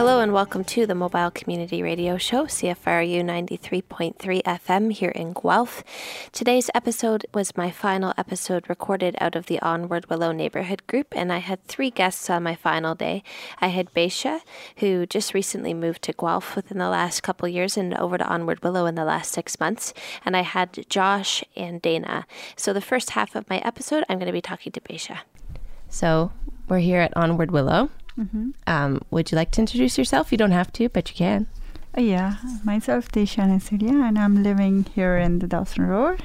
Hello and welcome to the Mobile Community Radio Show, CFRU 93.3 FM here in Guelph. Today's episode was my final episode recorded out of the Onward Willow neighborhood group, and I had three guests on my final day. I had Beisha, who just recently moved to Guelph within the last couple years and over to Onward Willow in the last six months, and I had Josh and Dana. So the first half of my episode, I'm going to be talking to Beisha. So we're here at Onward Willow. Um, would you like to introduce yourself? You don't have to, but you can. Uh, Yeah, myself Desha Nasilia, and I'm living here in the Dawson Road.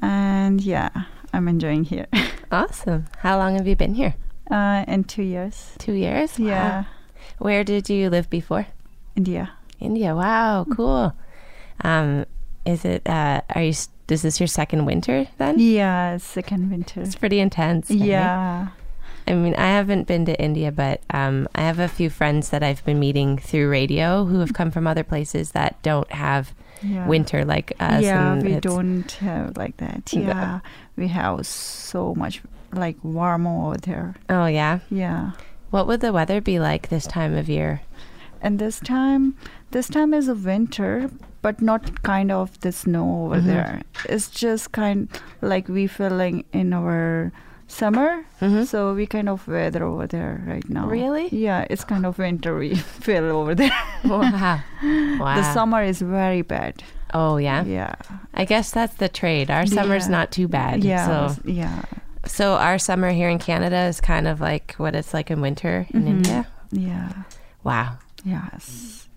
And yeah, I'm enjoying here. Awesome. How long have you been here? uh, in two years. Two years? Yeah, Wow. Where did you live before? India. India. Wow, cool. Um, is it, uh, are you, is this your second winter then? Yeah, second winter. It's pretty intense. Yeah. I mean, I haven't been to India, but um, I have a few friends that I've been meeting through radio who have come from other places that don't have yeah. winter like us. yeah, we don't have like that. No. Yeah, we have so much like warm over there. Oh, yeah. Yeah. What would the weather be like this time of year? And this time, this time is a winter, but not kind of the snow over Mhm. there. It's just kind like we feeling in our summer. Mhm. So we kind of weather over there right now. Really? Yeah, it's kind of wintry feel over there. wow. Wow. The summer is very bad. Oh, yeah. Yeah. I guess that's the trade. Our summer's Yeah. not too bad. Yeah. So, yeah. so our summer here in Canada is kind of like what it's like in winter in Mhm. India. Yeah. Wow. Yes.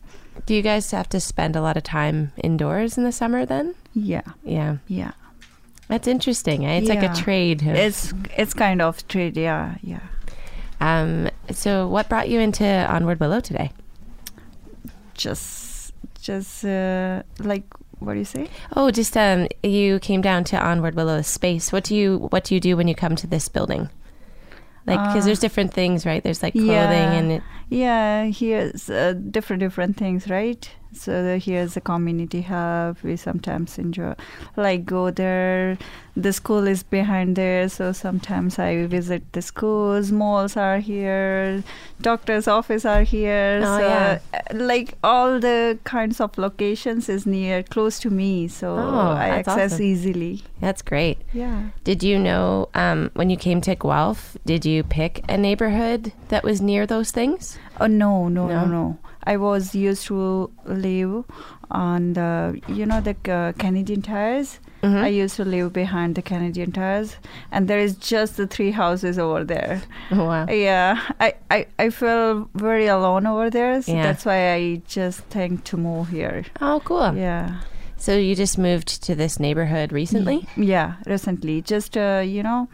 Do you guys have to spend a lot of time indoors in the summer then? Yeah. Yeah. Yeah. That's interesting. Eh? It's like a trade. It's it's kind of trade. Yeah. Yeah. um, so, what brought you into Onward Willow today? Just just uh, like what do you say? Oh, just um, you came down to Onward Willow Space. What do you What do you do when you come to this building? Like, because Uh, there's different things, right? There's like clothing Yeah. and it, Yeah, here's uh, different different things, right? So the, here's a community hub. We sometimes enjoy, like go there. The school is behind there, so sometimes I visit the schools. Malls are here. Doctor's office are here. Oh, so yeah. uh, like all the kinds of locations is near, close to me, so Oh, I access awesome. easily. that's great. Yeah. Did you know um, when you came to Guelph? Did you pick a neighborhood that was near those things? Oh no, no, No? no, no. I was used to live on the, you know, the uh, Canadian tires. Mhm. I used to live behind the Canadian tires, and there is just the three houses over there. Oh, wow. Yeah, I, I, I feel very alone over there, so Yeah. that's why I just think to move here. Oh, cool. Yeah, So you just moved to this neighborhood recently? yeah, recently, just uh, you know,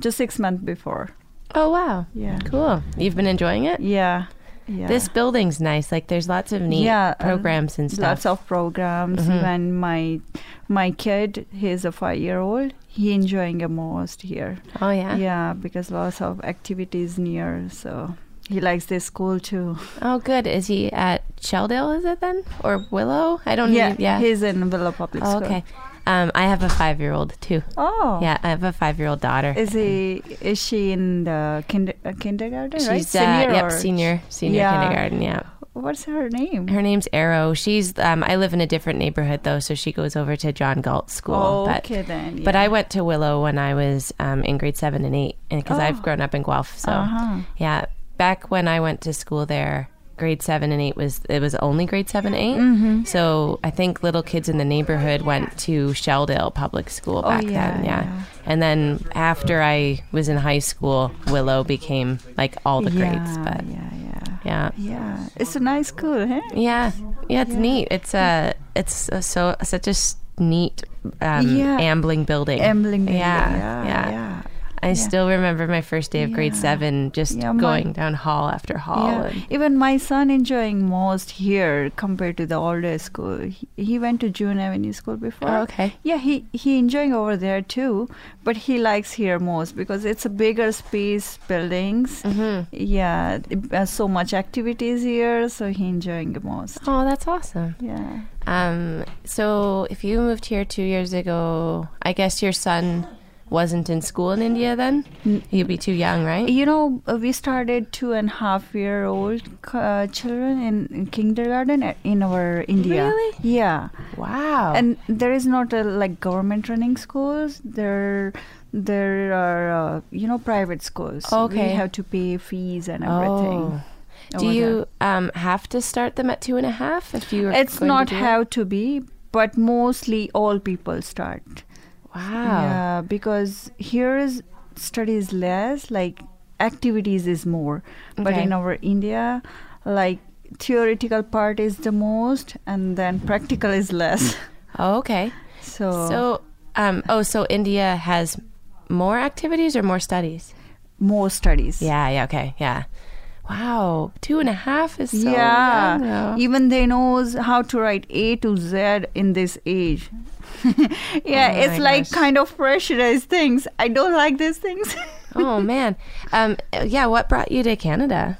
just six months before. Oh, wow. Yeah, Cool. You've been enjoying it? yeah, yeah. This building's nice. Like, there's lots of neat Yeah, programs and stuff. lots of programs Mhm. even my my kid he's a five year old he enjoying the most here oh, yeah? yeah because lots of activities near so he likes this school too Oh, good. Is he at Shelldale, is it then? Or Willow? I don't yeah know. Yeah. he's in Willow Public Oh, School okay. Um, I have a five year old too. oh Yeah, I have a five year old daughter. is he is she in the kinder, uh, kindergarten She's right uh, yep, senior senior Yeah. kindergarten. Yeah, what's her name her name's Arrow. She's um, I live in a different neighborhood though, so she goes over to John Galt School. oh, but okay then but. I went to Willow when I was um, in grade seven and eight, and because I've Oh. grown up in Guelph, so uh-huh. yeah. Back when I went to school there, grade seven and eight was it was only grade seven eight. mm-hmm. So I think little kids in the neighborhood went to Shelldale Public School Oh, back yeah, then. Yeah. yeah. And then after I was in high school, Willow became like all the grades. But yeah yeah yeah. yeah it's a nice school huh Yeah. Yeah, it's Yeah. neat. It's uh it's uh, so such a neat um Yeah. ambling building. Ambling Building. Yeah, yeah, yeah. Yeah. I yeah. still remember my first day of grade 7 just Yeah, my- going down hall after hall Yeah. Even my son enjoying most here compared to the older school. He, he went to June Avenue School before. Oh, okay. Yeah, he he enjoying over there too, but he likes here most because it's a bigger space buildings. Mhm. Yeah, has so much activities here, so he enjoying the most. Oh, that's awesome. Yeah. Um, so if you moved here two years ago, I guess your son wasn't in school in India then? You'd be too young, right? You know, uh, we started two and a half year old uh, children in, in kindergarten in our India. Really? Yeah. Wow. And there is not a like government running schools. There, there are uh, you know private schools. Okay. We have to pay fees and everything. Oh. Do you um, have to start them at two and a half if you? It's going to not do it? to be, but mostly all people start. Wow. Yeah, because here is studies less, like activities is more. But in our India, like theoretical part is the most, and then practical is less. Oh, okay. So, So, um, oh, so India has more activities or more studies? more studies. Yeah. Yeah. Okay. Yeah. Wow. Two and a half is so yeah, even they knows how to write A to Z in this age. yeah, Oh it's like gosh. kind of pressurized things. I don't like these things. oh man. Um, yeah. What brought you to Canada?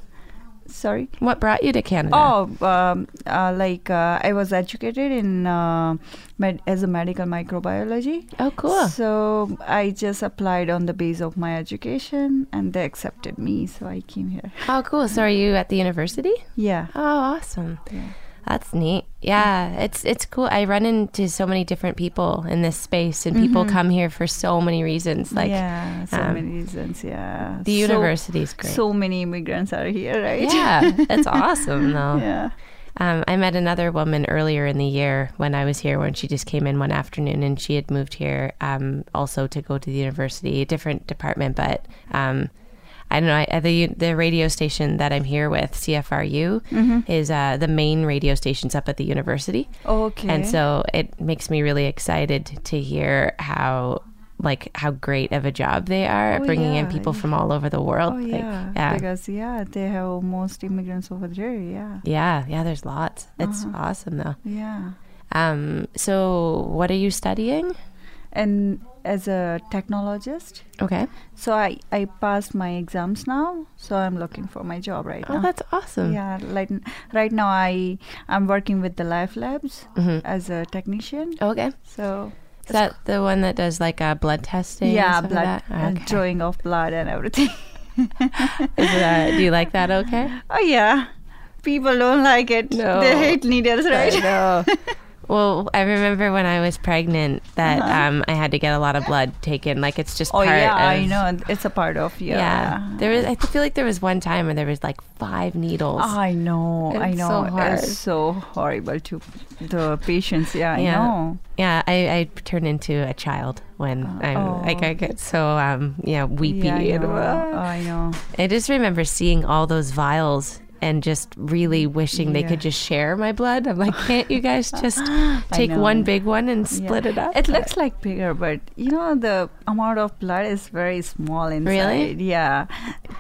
Sorry. What brought you to Canada? Oh, um, uh, like uh, I was educated in uh, med- as a medical microbiology. Oh, cool. So I just applied on the base of my education, and they accepted me. So I came here. Oh, cool. So, are you at the university? Yeah. Oh, awesome. Yeah. That's neat. Yeah, it's it's cool. I run into so many different people in this space, and people Mhm. come here for so many reasons. Like yeah, so um, many reasons. Yeah. the So- university is great. So many immigrants are here, right? yeah, it's awesome though. yeah. Um, I met another woman earlier in the year when I was here, when she just came in one afternoon, and she had moved here um, also to go to the university, a different department, but. I don't know. I, the the radio station that I'm here with, CFRU, Mm-hmm. is uh, the main radio stations up at the university. Okay. and so it makes me really excited to hear how like how great of a job they are at Oh, bringing in people yeah. from all over the world Oh like yeah. yeah Because yeah, they have most immigrants over there. Yeah. yeah yeah there's lots it's Uh-huh. awesome though Yeah. um so what are you studying And as a technologist, okay so I I passed my exams now. So I'm looking for my job right oh now. Oh, that's awesome Yeah, like right now I I'm working with the LifeLabs hmm as a technician. okay So is that the one that does like uh, blood testing yeah, blood like and okay. drawing of blood and everything. Is that, do you like that okay oh yeah, people don't like it. No. They hate needles, right? I know. Well, I remember when I was pregnant that Uh-huh. um, I had to get a lot of blood taken. Like it's just Oh part yeah, I know. It's a part of yeah. Yeah. There was. I feel like there was one time where there was like five needles. I know, I know. so. It's so horrible to the patients. Yeah, I Yeah. know. Yeah, I, I turned into a child when Uh, I'm like oh. I get so um yeah weepy. Yeah, I and, know. uh, I know. I just remember seeing all those vials and just really wishing they could just share my blood. I'm like, can't you guys just take one big one and Yeah. split it up? It looks like bigger, but you know the amount of blood is very small inside. Really? Yeah.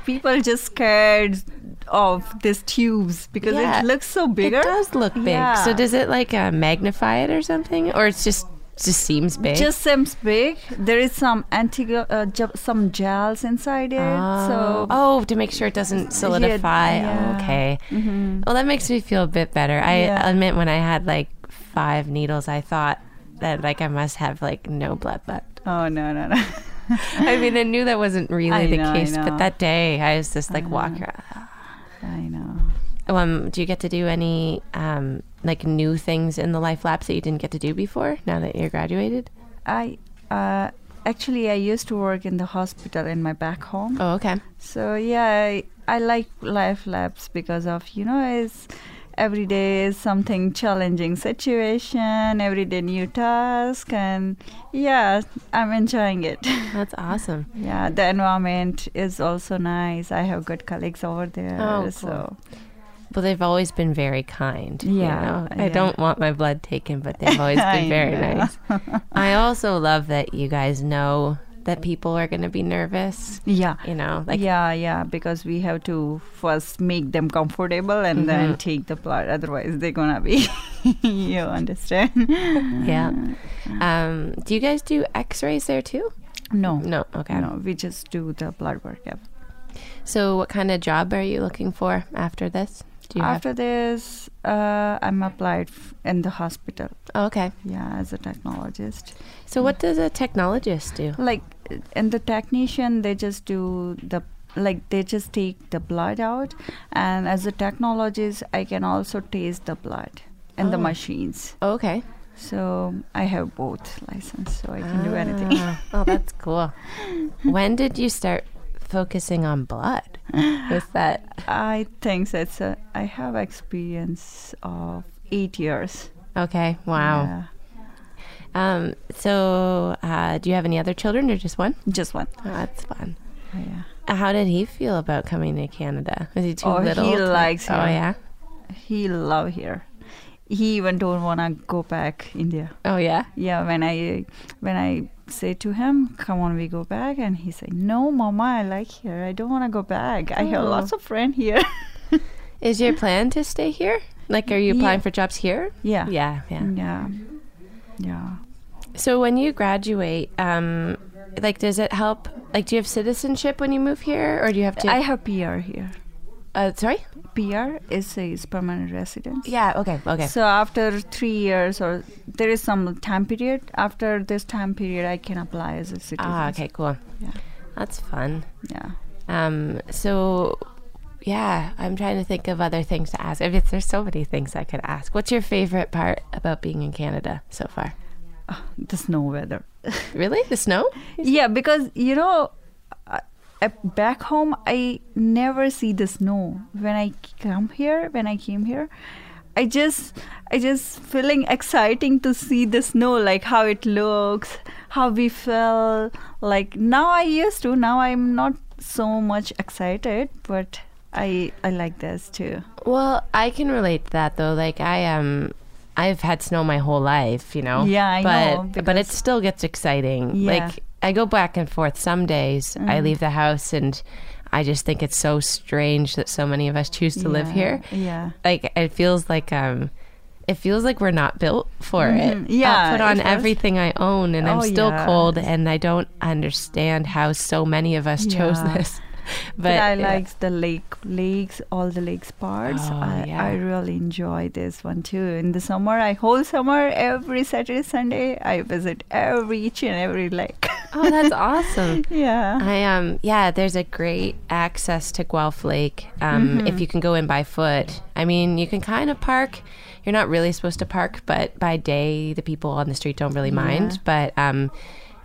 People just scared of these tubes because Yeah. it looks so bigger. It does look big. So does it like uh, magnify it or something, or it's just just seems big? Just seems big. There is some anti uh, some gels inside it. oh. So oh, to make sure it doesn't solidify. Oh, yeah. okay. Mhm. Well, that makes me feel a bit better. I Yeah. admit when I had like five needles, I thought that like I must have like no blood left. Oh no no no. I mean, I knew that wasn't really I the know, case, but that day I was just like walking I know. Um, do you get to do any um like new things in the LifeLabs that you didn't get to do before now that you're graduated? I uh, actually I used to work in the hospital in my back home. Oh, okay. So yeah, I, I like LifeLabs because of you know it's every day is something challenging situation, every day new task, and yeah, I'm enjoying it. That's awesome. yeah, the environment is also nice. I have good colleagues over there. Oh, cool. So Well, they've always been very kind. you Yeah, know? I yeah. don't want my blood taken, but they've always been very know. nice. I also love that you guys know that people are going to be nervous. yeah. You know, like yeah, yeah, because we have to first make them comfortable and Mhm. then take the blood. Otherwise, they're gonna be, you understand? Yeah. Um, do you guys do X-rays there too? No, No. Okay. no, we just do the blood work. Yeah. So, what kind of job are you looking for after this? After this, uh, I'm applied f- in the hospital. Oh, okay. Yeah, as a technologist. So what does a technologist do? Like, in the technician, they just do the like they just take the blood out, and as a technologist, I can also taste the blood in the Oh. machines. Oh, okay. So I have both license, so I can do anything. Ah, oh, that's cool. when did you start focusing on blood? Was that I think that's a. I have experience of eight years. okay? Wow. Yeah, Um. So, uh, do you have any other children, or just one? just one. Oh, that's fun. Yeah. How did he feel about coming to Canada? Was he too Oh, he little? to- likes Oh here. yeah. He love here. He even don't wanna go back India. Oh yeah. Yeah, when I when I say to him, "Come on, we go back," and he said, "No, Mama, I like here. I don't wanna go back. I have Oh. lots of friends here." Is your plan to stay here? Like, are you Yeah. applying for jobs here? yeah. Yeah. Yeah. Yeah. Yeah. So when you graduate, um, like, does it help? Like, do you have citizenship when you move here, or do you have to? I have PR here. Uh, sorry. PR is permanent residence. Yeah. Okay. Okay. So after three years, or there is some time period. After this time period, I can apply as a citizen. ah. Okay. Cool. Yeah. That's fun. Yeah. Um. So. Yeah, I'm trying to think of other things to ask. I mean, there's so many things I could ask. What's your favorite part about being in Canada so far? The snow weather. Really, the snow? Yeah, because you know, uh, back home I never see the snow. When I come here, when I came here, I just, I just feeling exciting to see the snow, like how it looks, how we feel. Like now I used to. Now I'm not so much excited, but I, I like this too. Well, I can relate to that though. Like I um I've had snow my whole life, you know. Yeah, I but, know, But it still gets exciting. Yeah. Like I go back and forth some days. I Mhm. leave the house and I just think it's so strange that so many of us choose to live here. Yeah. Like it feels like um it feels like we're not built for Mhm. it. Yeah, I'll put on everything I own and I'm Oh, still yeah. cold and I don't understand how so many of us chose this. But, I yeah. like the lake, lakes, all the lakes parts. Oh, I, yeah. I really enjoy this one too. In the summer, I whole summer every Saturday, Sunday, I visit every each and every lake. Oh, that's awesome. yeah. I um yeah, there's a great access to Guelph Lake um, Mm-hmm. if you can go in by foot. I mean, you can kind of park. You're not really supposed to park, but by day the people on the street don't really mind. Yeah. But um,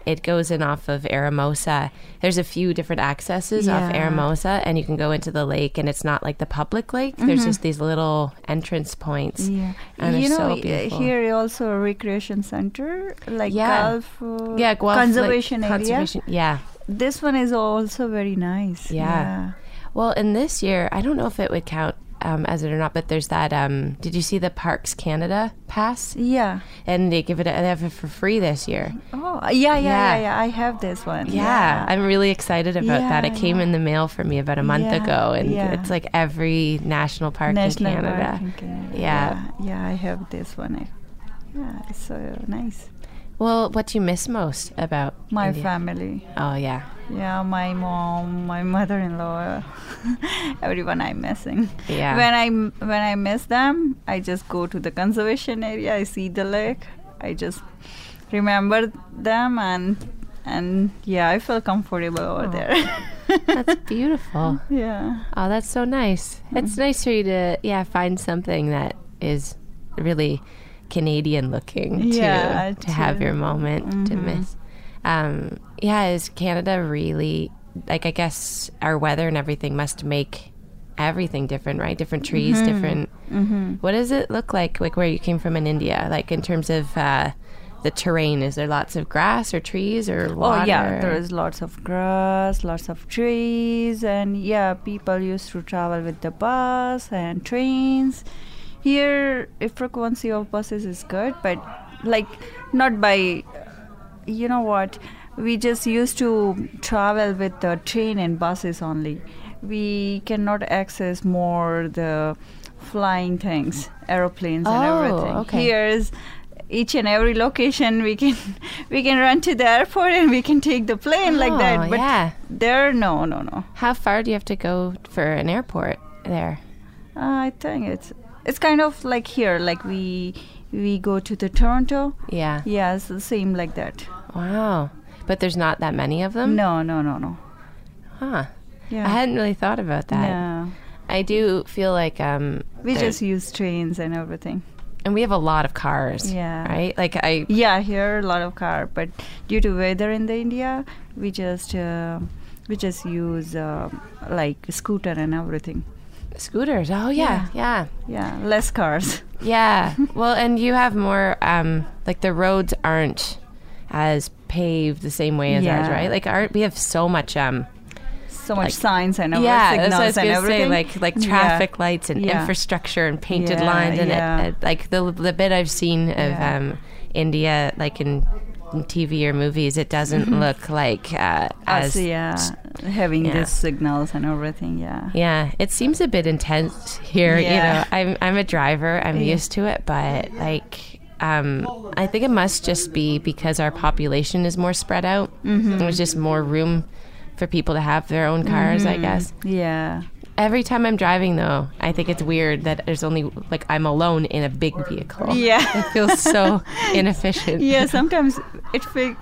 it goes in off of Eramosa. There's a few different accesses off Yeah. Eramosa, and you can go into the lake, and it's not like the public lake. There's just these little entrance points. Mm-hmm. Yeah, And you know, so uh, here also a recreation center, like Yeah. Guelph uh, Yeah, Guelph Lake conservation area. Conservation, yeah. This one is also very nice. Yeah. Well, in this year, I don't know if it would count um, as it or not, but there's that. Um, did you see the Parks Canada pass? Yeah. And they give it, they have it for free this year. Oh, yeah, yeah, yeah, Yeah. yeah. I have this one. Yeah, I'm really excited about that. It came yeah. in the mail for me about a month Yeah, ago, and yeah. it's like every national park National in Canada. Park in Canada. Yeah. yeah, yeah, I have this one. Yeah, it's so nice. Well, what do you miss most about My India? family. Oh yeah, Yeah, my mom, my mother-in-law, everyone I'm missing. yeah. When I when I miss them, I just go to the conservation area. I see the lake. I just remember them and and yeah, I feel comfortable over Oh. there. that's beautiful. yeah. Oh, that's so nice. It's nice for you to yeah find something that is really Canadian looking Yeah, to to have your moment to Mhm. miss. Um, yeah, is Canada really like? I guess our weather and everything must make everything different, right? Different trees, Mhm. different. Mm-hmm. What does it look like? Like where you came from in India, like in terms of. Uh, the terrain is there lots of grass or trees or water? Oh yeah, there is lots of grass, lots of trees, and yeah, people used to travel with the bus and trains. Here, frequency of buses is good, but like not by, you know what? We just used to travel with the train and buses only. We cannot access more the flying things, aeroplanes and Oh, everything. okay. Here is each and every location we can we can run to the airport and we can take the plane like Oh, that. But yeah. there, no, no, no. How far do you have to go for an airport there? Uh, I think it's it's kind of like here, like we we go to the Toronto. Yeah. Yeah, it's the same like that. Wow. But there's not that many of them? No, no, no, no. Huh. Yeah. I hadn't really thought about that. No. I do feel like um We just use trains and everything. and we have a lot of cars. Yeah. Right? Like I Yeah, here a lot of car, but due to weather in the India, we just uh, we just use uh, like scooter and everything. scooters. Oh yeah. Yeah. Yeah, less cars. Yeah. well, and you have more um like the roads aren't as paved the same way as ours, right? Like our we have so much um So much Like- signs and everything, yeah, that's what I was and gonna say, everything. like like Yeah. traffic lights and Yeah. infrastructure and painted Yeah, lines and yeah. it, it, like the the bit I've seen of Yeah. um, India, like in, TV or movies, it doesn't look like uh, as Us, yeah, having yeah. these signals and everything. Yeah. Yeah, it seems a bit intense here. You know, I'm I'm a driver. I'm Yeah. used to it, but like, um, I think it must just be because our population is more spread out. Mm-hmm. There's just more room for people to have their own cars. I guess. Yeah. Every time I'm driving, though, I think it's weird that there's only like I'm alone in a big vehicle. Yeah. it feels so inefficient. yeah, sometimes it fe-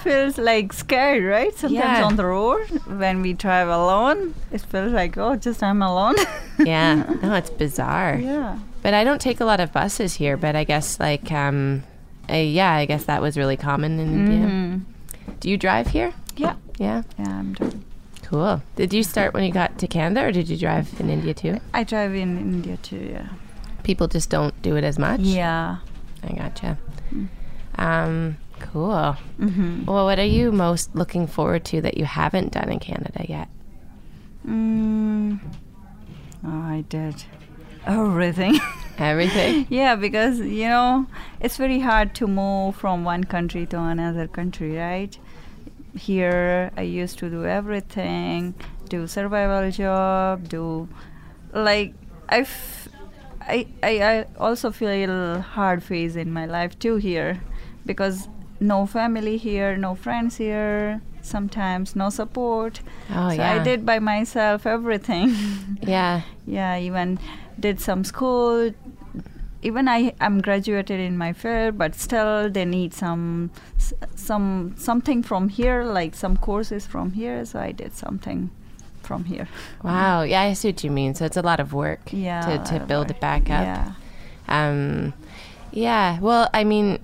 feels like scary, right? Sometimes Yeah. on the road when we drive alone, it feels like oh, just I'm alone. yeah. No, it's bizarre. yeah. But I don't take a lot of buses here. But I guess like um, yeah, I guess that was really common in India. Mhm. Do you drive here? Yeah. Yeah. Yeah, I'm driving. Cool. Did you start when you got to Canada, or did you drive in India too? I drive in India too. Yeah. People just don't do it as much. Yeah. I gotcha. Um, cool. Mm-hmm. Well, what are you most looking forward to that you haven't done in Canada yet? Mm. Oh, I did everything. Everything. yeah, because you know it's very hard to move from one country to another country, right? Here, I used to do everything, do survival job, do like I, f- I, I, I also feel hard phase in my life too here, because no family here, no friends here. Sometimes no support. Oh so yeah. I did by myself everything. Yeah. yeah, even did some school. Even I am graduated in my field, but still they need some some something from here, like some courses from here. So I did something from here. Wow. Yeah, I see what you mean. So it's a lot of work Yeah, to, to build it back up. Yeah, Um, yeah. Well, I mean,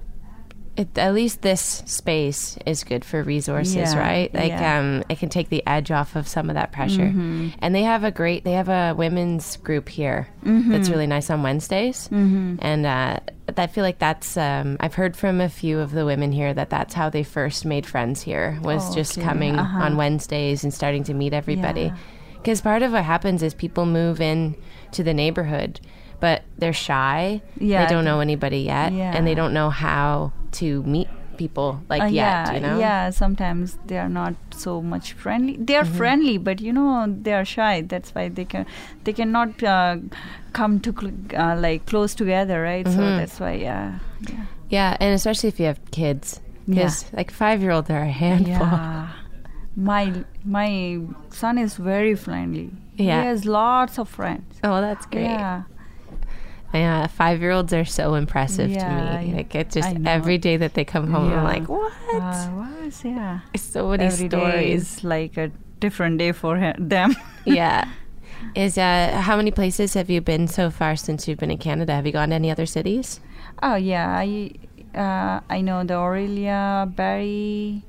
it, at least this space is good for resources, Yeah, right? Like, yeah. um, it can take the edge off of some of that pressure. Mm-hmm. And they have a great, they have a women's group here Mm-hmm. that's really nice on Wednesdays. And uh, I feel like that's, um, I've heard from a few of the women here that that's how they first made friends here was Oh, just okay. coming Uh-huh. on Wednesdays and starting to meet everybody. Yeah. Because part of what happens is people move in to the neighborhood, but they're shy. Yeah. They don't know anybody yet, and they don't know how to meet people like Uh, yet. yeah, you know? yeah. Sometimes they are not so much friendly. They are friendly, but you know they are shy. That's why they can they cannot uh, come to cl- uh, like close together, right? So Mhm. that's why, yeah, yeah. Yeah, and especially if you have kids, because like five year olds are a handful. Yeah. My my son is very friendly. Yeah. He has lots of friends. Oh, that's great. Yeah. Yeah, five year olds are so impressive Yeah, to me. Like it's just every day that they come home, Yeah. I'm like, what? Uh, was yeah. so many Every day stories. is like a different day for he- them. yeah. Is uh how many places have you been so far since you've been in Canada? Have you gone to any other cities? Oh yeah, I uh, I know the Orillia, Barrie,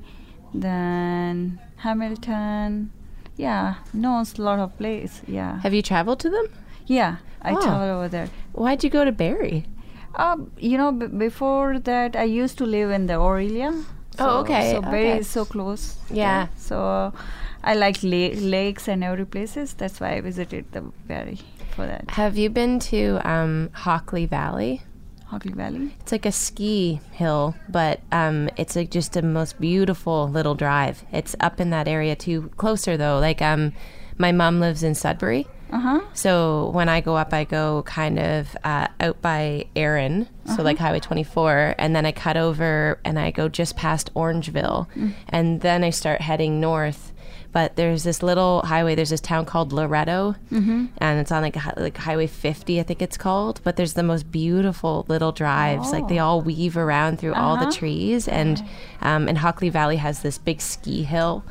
then Hamilton. Yeah, knows a lot of places. Yeah, Have you traveled to them? Yeah. I Oh. travel over there. Why'd you go to Barrie? Um, you know, b- before that, I used to live in the Orillia. Oh, okay, So Barrie okay. is so close. Yeah. So I like la- lakes and every places. That's why I visited the Barrie for that. Have you been to um, Hockley Valley? Hockley Valley. It's like a ski hill, but um, it's like just a most beautiful little drive. It's up in that area too, closer though. Like um, my mom lives in Sudbury, Uh huh. so when I go up, I go kind of uh, out by Erin, so like Highway 24, and then I cut over and I go just past Orangeville, and then I start heading north. But there's this little highway. There's this town called Loretto, Mm-hmm. and it's on like like Highway 50, I think it's called. But there's the most beautiful little drives. Like they all weave around through all the Uh-huh. trees, and um, and Hockley Valley has this big ski hill.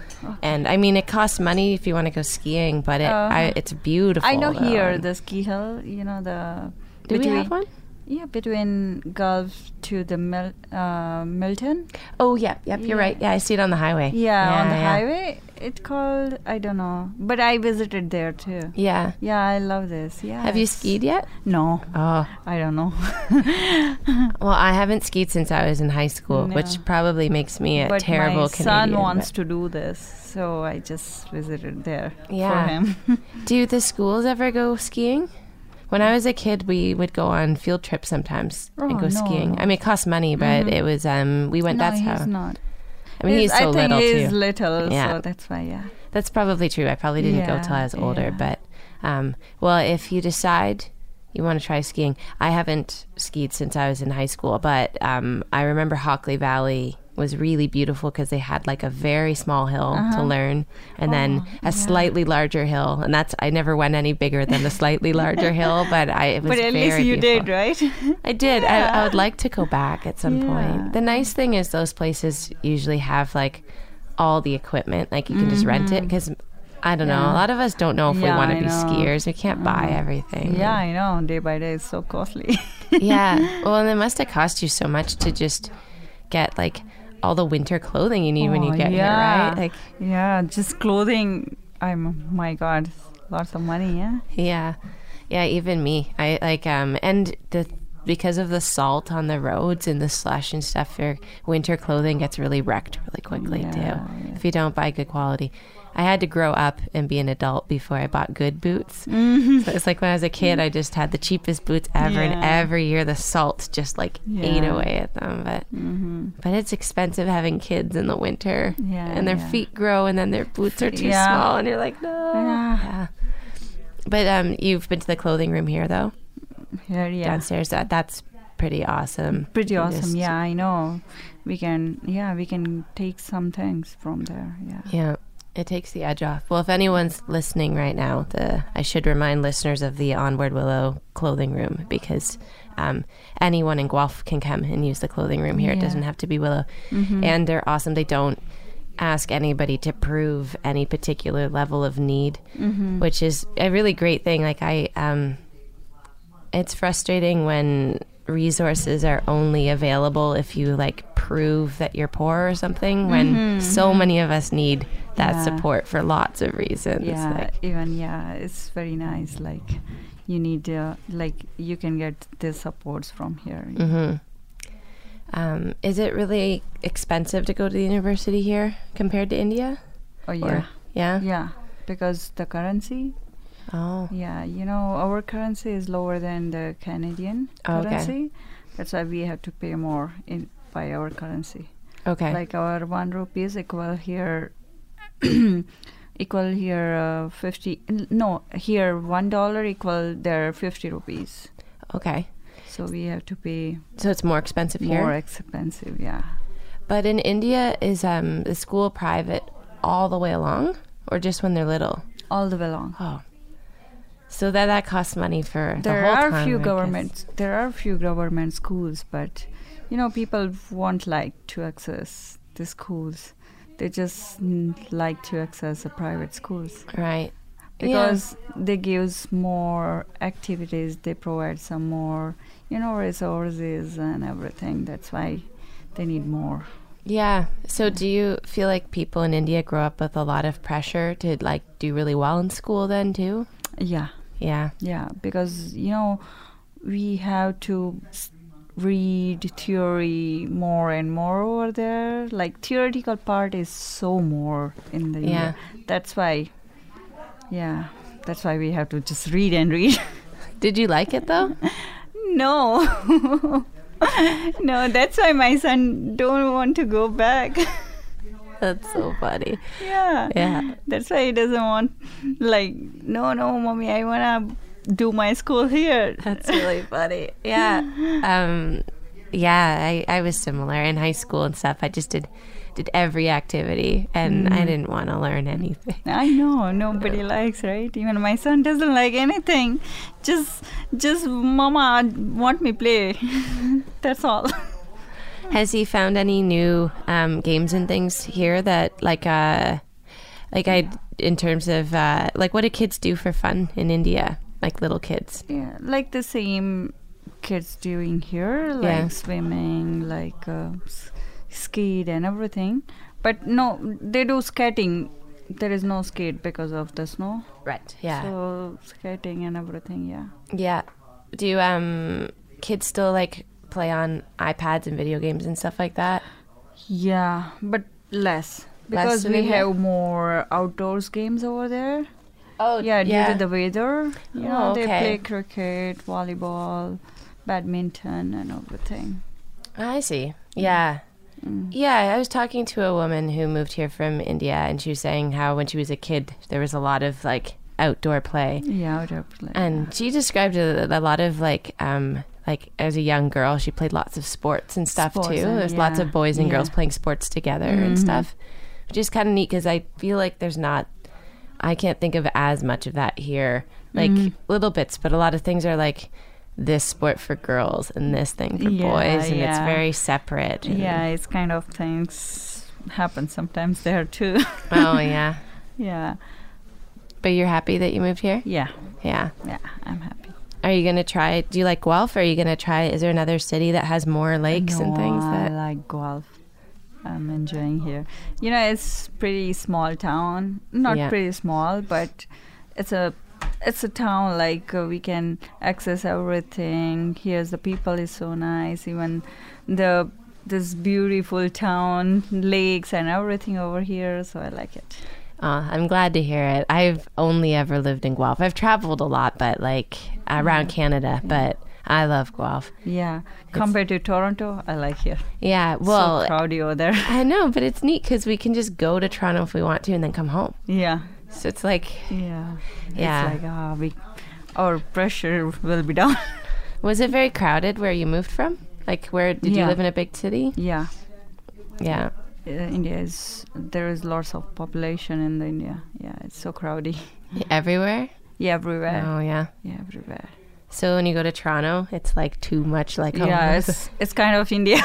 And I mean, it costs money if you want to go skiing, but it I, it's beautiful. Uh-huh. I know though, here the ski hill. You know the. Do we have one? Yeah, between Guelph to the Mil- uh, Milton. Oh, yeah, yep, you're right. Yeah, I see it on the highway. Yeah, on the yeah. highway. It called I don't know, but I visited there too. Yeah. Yeah, I love this. Yeah. Have you skied yet? No, Oh, I don't know. well, I haven't skied since I was in high school, No. which probably makes me a but terrible my son wants to do this, so I just visited there Yeah. for him. Do the schools ever go skiing? When I was a kid, we would go on field trips sometimes and Oh, go no, skiing. I mean, it cost money, but Mhm. it was um we went. no, that's he's how. not. I mean, he's so I think little he's too. little, Yeah. so that's why. Yeah. That's probably true. I probably didn't go Yeah, till I was older, yeah. but um, well, if you decide you want to try skiing, I haven't skied since I was in high school, but um, I remember Hockley Valley was really beautiful because they had like a very small hill to Uh-huh. learn, and then Oh, a yeah. slightly larger hill, and that's I never went any bigger than the slightly larger hill, but I it was But at least you beautiful. did, right? I did. I, I would like to go back at some Yeah. point. The nice thing is those places usually have like all the equipment. Like you can just rent it because I don't know. Mm-hmm. A lot of us don't know if we want to be skiers. We can't buy everything. yeah, I know. Day by day, it's so costly. yeah. Well, and it must have cost you so much to just get like all the winter clothing you need when you Oh, get here, right? Like, yeah, just clothing. I'm. My God, lots of money. Yeah. yeah, yeah. Even me, I like um, and the because of the salt on the roads and the slush and stuff, your winter clothing gets really wrecked really quickly Yeah, too. yeah. If you don't buy good quality. I had to grow up and be an adult before I bought good boots. Mm-hmm. So it's like when I was a kid, I just had the cheapest boots ever, and every year the salt just like ate away at them. But Mm-hmm. but it's expensive having kids in the winter, Yeah, and their yeah. feet grow, and then their boots are too Yeah. small, and you're like, no. Yeah. But um, you've been to the clothing room here though, Here, yeah. downstairs. That that's pretty awesome. Pretty awesome. just- Yeah, I know. We can. Yeah, we can take some things from there. Yeah. Yeah. It takes the edge off. Well, if anyone's listening right now, the I should remind listeners of the Onward Willow clothing room because um, anyone in Guelph can come and use the clothing room here. It doesn't have to be Willow, Mhm. and they're awesome. They don't ask anybody to prove any particular level of need, Mhm. which is a really great thing. Like I, um, it's frustrating when resources are only available if you like prove that you're poor or something when Mhm, so many of us need that Yeah. support for lots of reasons yeah like even yeah it's very nice like you need uh, like you can get the supports from here hmm um, is it really expensive to go to the university here compared to india? Oh Or- yeah. yeah? Yeah because the currency oh. yeah you know our currency is lower than the canadian Oh, okay. currency. That's why we have to pay more in by our currency. Okay. Like our one rupee is equal here equal here uh, 50 no here one dollar equal there 50 rupees. Okay. So we have to pay so it's more expensive here. more expensive yeah. But in india is um, the school private all the way along or just when they're little? All the way along. Oh. So that that costs money for the there whole are time, few I guess. government there are few government schools but you know people won't like to access the schools they just like to access the private schools right Yeah. because they gives more activities they provide some more you know resources and everything that's why they need more Yeah. So do you feel like people in India grow up with a lot of pressure to like do really well in school then too? yeah Yeah. yeah because you know we have to read theory more and more over there like theoretical part is so more in the Yeah. that's why yeah that's why we have to just read and read Did you like it though? no no that's why my son don't want to go back That's so funny. yeah Yeah. that's why he doesn't want like no no mommy i want to do my school here That's really funny. Yeah. Um yeah, I, I was similar in high school and stuff. I just did did every activity, and I didn't want to learn anything. I know nobody likes, right? Even my son doesn't like anything. Just, just mama want me play. That's all. Has he found any new um, games and things here that like uh like I in terms of uh like what do kids do for fun in India? Like little kids. Yeah, like the same kids doing here, like Yeah. swimming, like uh, s- skate and everything. But no, they do skating. There is no skate because of the snow. Right. Yeah. So skating and everything, yeah. yeah. Do um kids still like play on iPads and video games and stuff like that? Yeah, but less because than we have more outdoors games over there. Oh Yeah, due to the weather, you know, Oh, they play cricket, volleyball, badminton, and everything. I see. Yeah. Mm. Yeah, I was talking to a woman who moved here from India and she was saying how when she was a kid there was a lot of like outdoor play. Yeah, outdoor play. And she described a, a lot of like um like as a young girl she played lots of sports and stuff Sports too. and- There's lots of boys and girls playing sports together and Mhm. stuff. Which is kind of neat cuz I feel like there's not I can't think of as much of that here. Like Mhm. little bits, but a lot of things are like this sport for girls and this thing for Yeah, boys and it's very separate. yeah, it's kind of things happen sometimes there too. Oh yeah. yeah, But you're happy that you moved here? yeah, Yeah. yeah. I'm happy. Are you gonna try? Do you like Guelph? Or are you gonna try? Is there another city that has more lakes and No, things? I That like Guelph. I'm enjoying here. You know, it's pretty small town. Not Yeah. pretty small, but it's a it's a town like uh, we can access everything. Here's the people is so nice. Even the this beautiful town, lakes and everything over here. So I like it. Oh, I'm glad to hear it. I've only ever lived in Guelph. I've traveled a lot, but like around Canada. But I love Guelph. Yeah, compared to Toronto, I like here. Yeah. Well, so crowdy over there. I know, but it's neat because we can just go to Toronto if we want to, and then come home. yeah, So it's like, yeah, Yeah. It's like ah, we our pressure will be down. was it very crowded where you moved from? Like, where did you live in a big city? yeah. Yeah. uh, India is there is lots of population in the India. Yeah, it's so crowded. Everywhere. Yeah, everywhere. Oh yeah. Yeah, everywhere. So when you go to Toronto, it's like too much like home. Yeah, it's it's kind of India.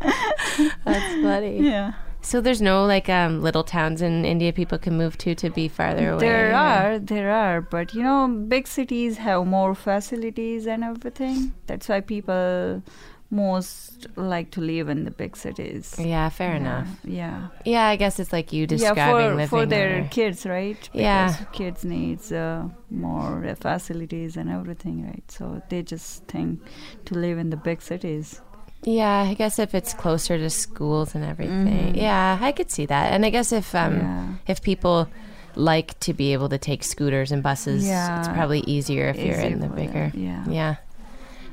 That's funny. yeah. So there's no like um, little towns in India people can move to to be farther away. There or- are, there are, but you know, big cities have more facilities and everything. That's why people most like to live in the big cities. Yeah, fair Yeah, enough. Yeah. Yeah, I guess it's like you Yeah, describing for, living for their there. kids, right? Yeah. Kids needs uh, more uh, facilities and everything, right? So they just think to live in the big cities. Yeah, I guess if it's closer to schools and everything. Mhm. Yeah, I could see that. And I guess if um Yeah. if people like to be able to take scooters and buses, yeah. it's probably easier if you're in the bigger. them, yeah. Yeah.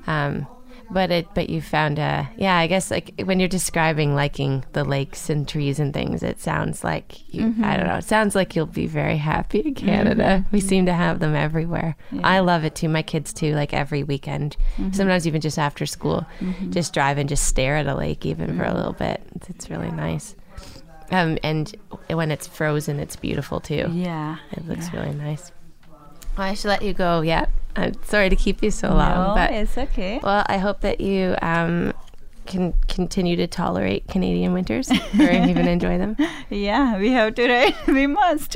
Um but it but you found a, yeah, I guess like when you're describing liking the lakes and trees and things, it sounds like you Mm-hmm. I don't know, it sounds like you'll be very happy in Canada. We seem to have them everywhere. Yeah. I love it too. My kids too, like every weekend. Mm-hmm. Sometimes even just after school. Just drive and just stare at a lake even for a Mm-hmm. little bit. It's, it's really nice. Um and when it's frozen it's beautiful too. Yeah. It looks yeah. really nice. I should let you go. Yeah. I'm sorry to keep you so long, no, but it's okay. well, I hope that you um, can continue to tolerate Canadian winters or even enjoy them. Yeah, we have to, right? we must.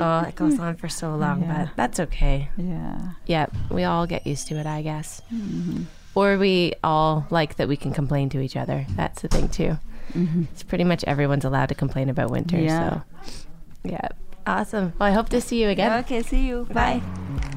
Oh, it goes on for so long, Yeah. but that's okay. Yeah. Yeah, we all get used to it, I guess. Mm-hmm. Or we all like that we can complain to each other. That's the thing too. Mm-hmm. It's pretty much everyone's allowed to complain about winter. Yeah. So, yeah, awesome. Well, I hope to see you again. Okay, see you. Bye. And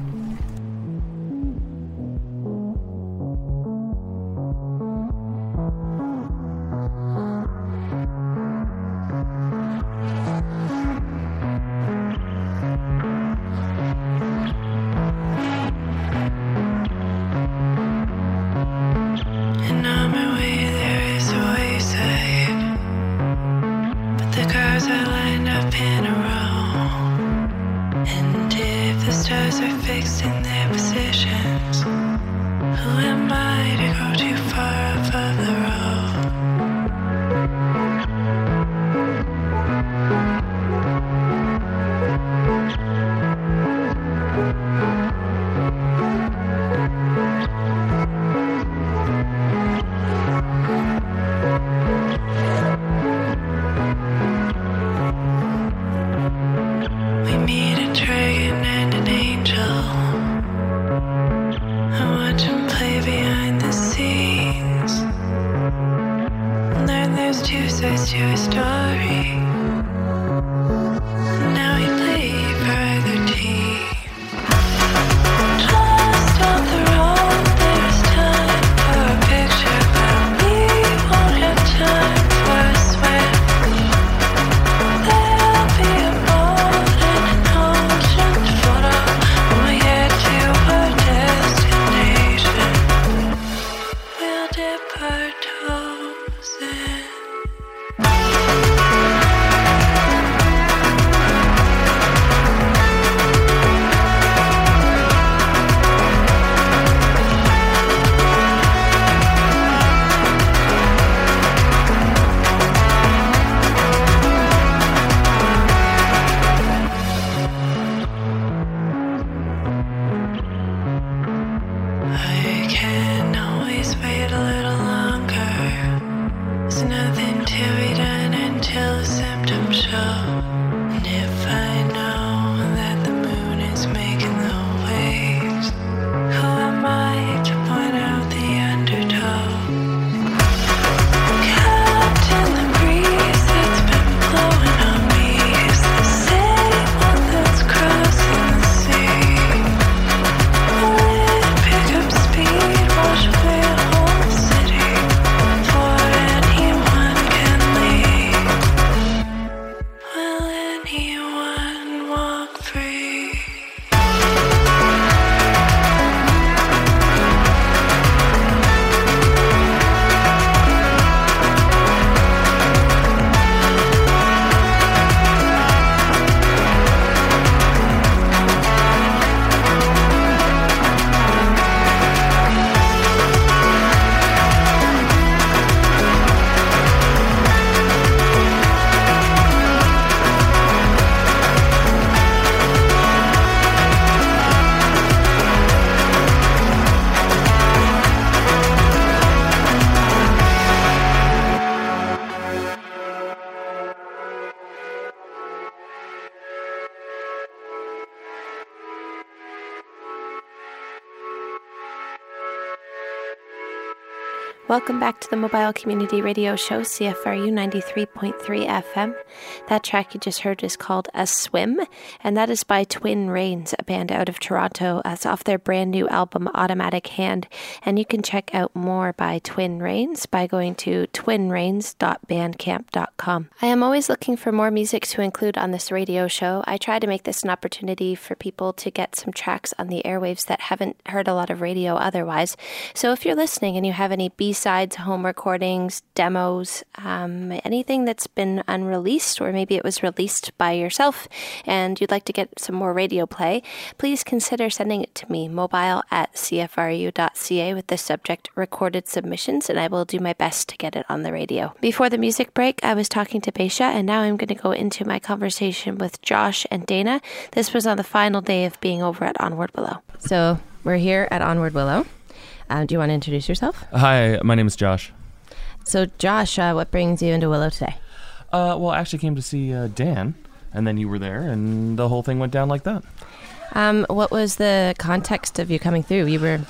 Welcome back to the Mobile Community Radio Show, CFRU 93.3 FM. That track you just heard is called A Swim, and that is by Twin Rains, a band out of Toronto. That's off their brand new album, Automatic Hand. And you can check out more by Twin Rains by going to twinrains.bandcamp.com. I am always looking for more music to include on this radio show. I try to make this an opportunity for people to get some tracks on the airwaves that haven't heard a lot of radio otherwise. So if you're listening and you have any B sides, home recordings, demos, um, anything that's been unreleased, or maybe it was released by yourself and you'd like to get some more radio play, please consider sending it to me, mobile at cfru.ca, with the subject recorded submissions, and I will do my best to get it on the radio. Before the music break, I was talking to Beisha, and now I'm going to go into my conversation with Josh and Dana. This was on the final day of being over at Onward Willow. So we're here at Onward Willow. Uh, do you want to introduce yourself? Hi, my name is Josh. So, Josh, uh, what brings you into Willow today? Uh, well, I actually came to see uh, Dan, and then you were there, and the whole thing went down like that. Um, what was the context of you coming through? You were. you-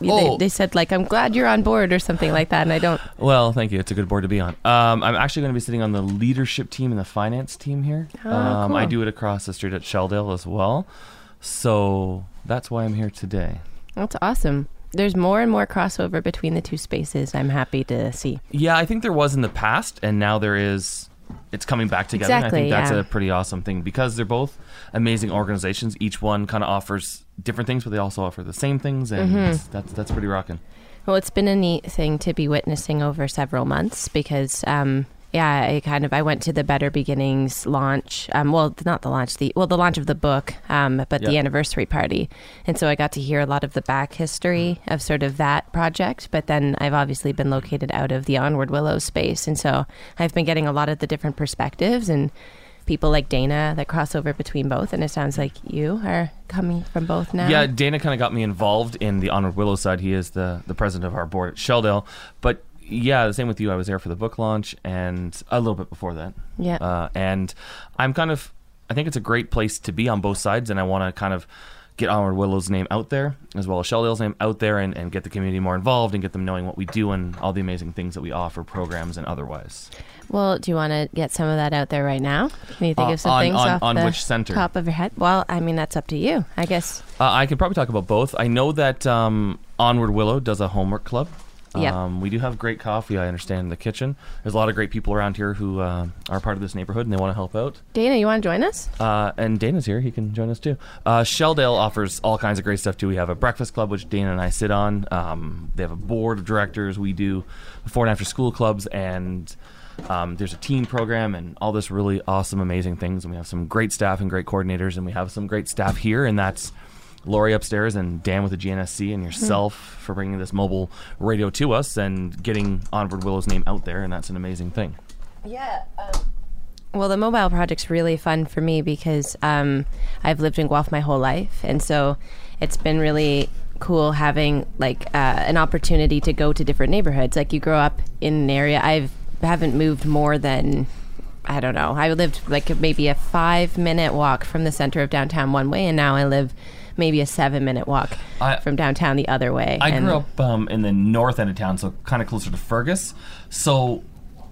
Oh. They, they said like I'm glad you're on board or something like that, and I don't. Well, thank you. It's a good board to be on. Um, I'm actually going to be sitting on the leadership team and the finance team here. Oh, um, I cool. do it across the street at Shelldale as well. So that's why I'm here today. That's awesome. There's more and more crossover between the two spaces. I'm happy to see. Yeah, I think there was in the past, and now there is. It's coming back together. and I Exactly, think that's yeah. a pretty awesome thing because they're both amazing organizations. Each one kind of offers different things, but they also offer the same things, and Mm-hmm. that's that's pretty rocking. Well, it's been a neat thing to be witnessing over several months because, um, yeah, I kind of I went to the Better Beginnings launch. Um, well, not the launch, the well, the launch of the book, um, but the anniversary party, and so I got to hear a lot of the back history of sort of that project. But then I've obviously been located out of the Onward Willow space, and so I've been getting a lot of the different perspectives and people like Dana that cross over between both. And it sounds like you are coming from both now. Yeah, Dana kind of got me involved in the Onward Willow side. He is the the president of our board at Shelldale. But yeah, the same with you. I was there for the book launch and a little bit before that. yeah. Uh, and I'm kind of, I think it's a great place to be on both sides, and I want to kind of get Onward Willow's name out there, as well as Shelldale's name out there, and, and get the community more involved and get them knowing what we do and all the amazing things that we offer, programs and otherwise. Well, do you want to get some of that out there right now? Can you think Uh, of some on- things on- off on the which center? top of your head? Well, I mean, that's up to you. I guess. Uh, I could probably talk about both. I know that um, Onward Willow does a homework club. Yep. Um, we do have great coffee, I understand, in the kitchen. There's a lot of great people around here who uh, are part of this neighborhood and they want to help out. Dana, you want to join us? Uh, and Dana's here. He can join us too. Uh, Shelldale offers all kinds of great stuff too. We have a breakfast club, which Dana and I sit on. Um, they have a board of directors. We do before and after school clubs, and um, there's a teen program and all this really awesome, amazing things. And we have some great staff and great coordinators, and we have some great staff here, and that's. Lori upstairs and Dan with the GNSC and yourself for bringing this mobile radio to us and getting Onward Willow's name out there, and that's an amazing thing. Yeah. well, the mobile project's really fun for me because um, I've lived in Guelph my whole life, and so it's been really cool having like uh, an opportunity to go to different neighborhoods. Like you grow up in an area. I've haven't moved more than I don't know. I lived like maybe a five minute walk from the center of downtown one way, and now I live maybe a seven minute walk I- from downtown the other way. I and grew up um, in the north end of town, so kind of closer to Fergus. So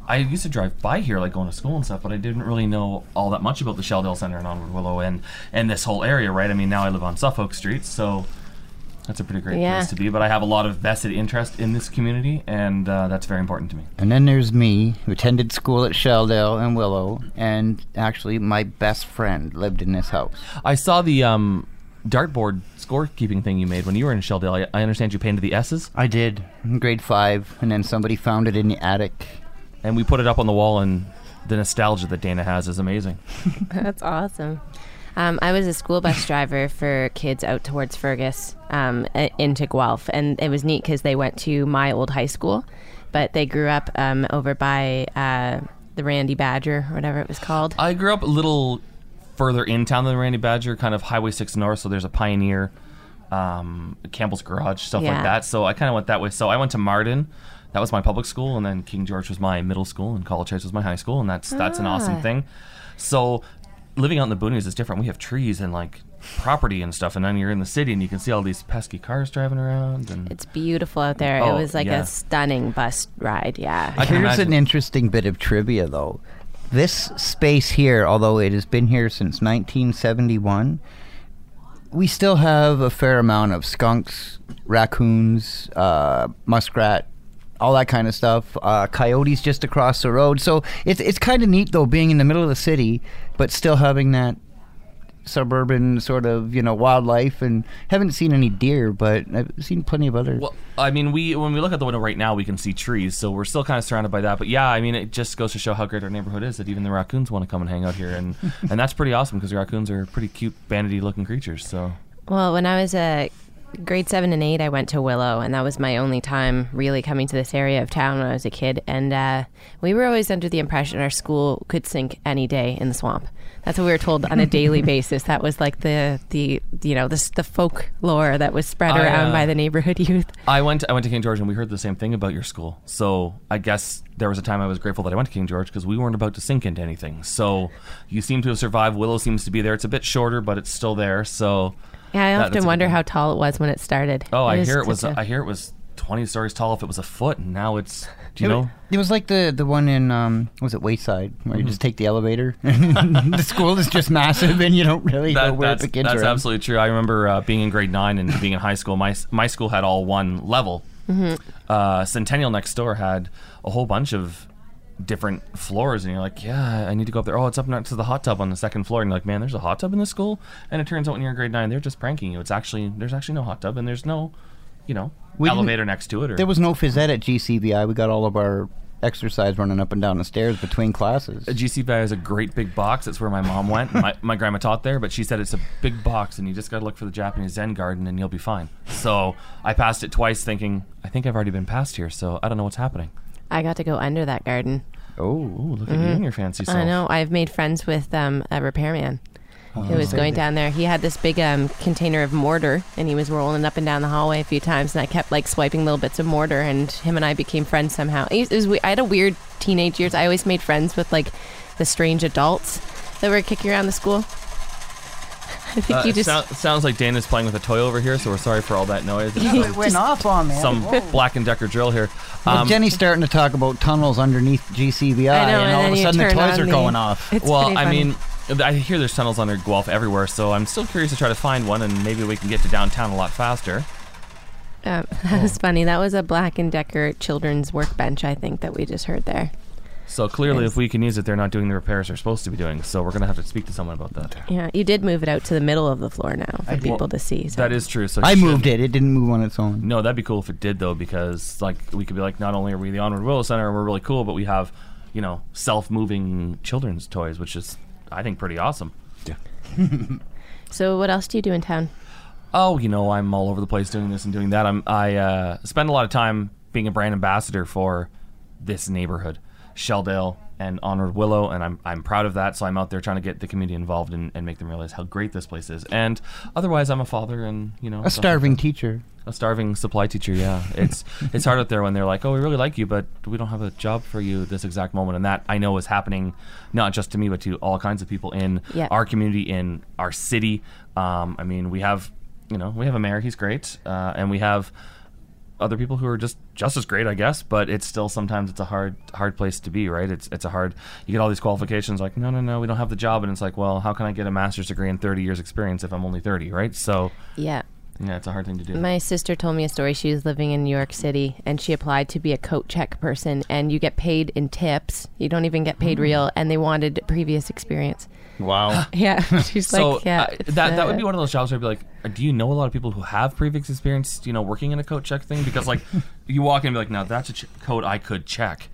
I used to drive by here, like going to school and stuff, but I didn't really know all that much about the Shelldale Center and Onward Willow and and this whole area, right? I mean, now I live on Suffolk Street, so that's a pretty great Yeah. place to be. But I have a lot of vested interest in this community, and uh, that's very important to me. And then there's me, who attended school at Shelldale and Willow, and actually my best friend lived in this house. I saw the um, dartboard scorekeeping thing you made when you were in Shelldale. I, I understand you painted the S's, I did in grade five, and then somebody found it in the attic. and we put it up on the wall, and the nostalgia that Dana has is amazing. That's awesome. Um, I was a school bus driver for kids out towards Fergus um, into Guelph, and it was neat because they went to my old high school, but they grew up um, over by uh, the Randy Badger or whatever it was called. I grew up a little further in town than Randy Badger, kind of Highway 6 North, so there's a Pioneer, um, Campbell's Garage, stuff Yeah. like that. So I kind of went that way. So I went to Martin. That was my public school, and then King George was my middle school, and College Heights was my high school, and that's that's an awesome Ah. thing. So living out in the boonies is different. We have trees and like property and stuff, and then you're in the city, and you can see all these pesky cars driving around. And It's beautiful out there. Oh, it was like yeah. a stunning bus ride. Yeah. I Here's imagine. an interesting bit of trivia, though. This space here, although it has been here since 1971, we still have a fair amount of skunks, raccoons, uh, muskrat, all that kind of stuff. Uh, coyotes just across the road. So it's it's kind of neat though, being in the middle of the city, but still having that suburban sort of you know wildlife. And haven't seen any deer, but I've seen plenty of other. Well, I mean, we when we look at the window right now, we can see trees, so we're still kind of surrounded by that. But yeah, I mean, it just goes to show how great our neighborhood is that even the raccoons want to come and hang out here, and and that's pretty awesome because raccoons are pretty cute, bandity-looking creatures. So Well, when I was a grade seven and eight, I went to Willow, and that was my only time really coming to this area of town when I was a kid. And uh, we were always under the impression our school could sink any day in the swamp. That's what we were told on a daily basis. That was like the the you know the the folklore that was spread I, around uh, by the neighborhood youth. I went I went to King George, and we heard the same thing about your school. So I guess there was a time I was grateful that I went to King George because we weren't about to sink into anything. So you seem to have survived. Willow seems to be there. It's a bit shorter, but it's still there. So Yeah, I that- often wonder how tall it was when it started. Oh, I hear it was. a- I hear it was twenty stories tall if it was a foot, and now it's. Do you It know? wa- It was like the the one in um was it Wayside where you Mm-hmm. just take the elevator. the school is just massive and you don't really know where that's it begins. that's or absolutely true. I remember uh, being in grade nine and being in high school. My my school had all one level. Uh, Centennial next door had a whole bunch of different floors, and you're like, yeah, I need to go up there. Oh, it's up next to the hot tub on the second floor, and you're like, man, there's a hot tub in this school. And it turns out when you're in grade nine, they're just pranking you. It's actually there's actually no hot tub, and there's no, you know, We elevator next to it. Or There was no phys ed at GCVI. We got all of our exercise running up and down the stairs between classes. A GCVI is a great big box. That's where my mom went. my, my grandma taught there, but she said it's a big box and you just got to look for the Japanese Zen garden and you'll be fine. So I passed it twice thinking, I think I've already been past here, so I don't know what's happening. I got to go under that garden. Oh, Ooh, look at you and your fancy self. I know. I've made friends with um, a repairman who Oh. was going down there. He had this big um, container of mortar, and he was rolling up and down the hallway a few times. And I kept like swiping little bits of mortar, and him and I became friends somehow. It was, it was I had a weird teenage years. I always made friends with like the strange adults that were kicking around the school. I think Uh, you just. sou- sounds like Dana's playing with a toy over here, so we're sorry for all that noise. it went off on me. Some Whoa. Black and Decker drill here. Well, Um, Jenny's starting to talk about tunnels underneath GCVI, I know, and, and all of a sudden the toys are the- going off. It's well, pretty I mean, I hear there's tunnels under Guelph everywhere, so I'm still curious to try to find one, and maybe we can get to downtown a lot faster. Um, that was funny. That was a Black and Decker children's workbench, I think, that we just heard there. So clearly, Yes. if we can use it, they're not doing the repairs they're supposed to be doing. So we're gonna have to speak to someone about that. Yeah, you did move it out to the middle of the floor now for I people Well, to see. So. That is true. So I should- moved it. It didn't move on its own. No, that'd be cool if it did though, because like we could be like, not only are we the Onward Willow Center and we're really cool, but we have, you know, self-moving children's toys, which is, I think, pretty awesome. Yeah. so what else do you do in town? Oh, you know, I'm all over the place doing this and doing that. I'm I uh, spend a lot of time being a brand ambassador for this neighborhood, Shelldale and Onward Willow, and I'm I'm proud of that. So I'm out there trying to get the community involved and, and make them realize how great this place is. And otherwise, I'm a father and you know A stuff like starving teacher. A starving supply teacher. Yeah, it's it's hard out there when they're like, oh, we really like you, but we don't have a job for you this exact moment. And that I know is happening not just to me, but to all kinds of people in Yeah. our community, in our city. Um, I mean, we have you know we have a mayor, he's great, uh, and we have other people who are just just as great, I guess. But it's still sometimes it's a hard hard place to be, right? It's it's a hard. You get all these qualifications, like no, no, no, we don't have the job, and it's like, well, how can I get a master's degree and 30 years experience if I'm only 30, right? So Yeah. Yeah, it's a hard thing to do. My sister told me a story. She was living in New York City and she applied to be a coat check person, and you get paid in tips. You don't even get paid real, and they wanted previous experience. Wow. Yeah. She's so like, yeah. uh, it's, that that would be one of those jobs where I'd be like, uh, do you know a lot of people who have previous experience, you know, working in a coat check thing? Because like, you walk in and be like, now that's a ch- code I could check.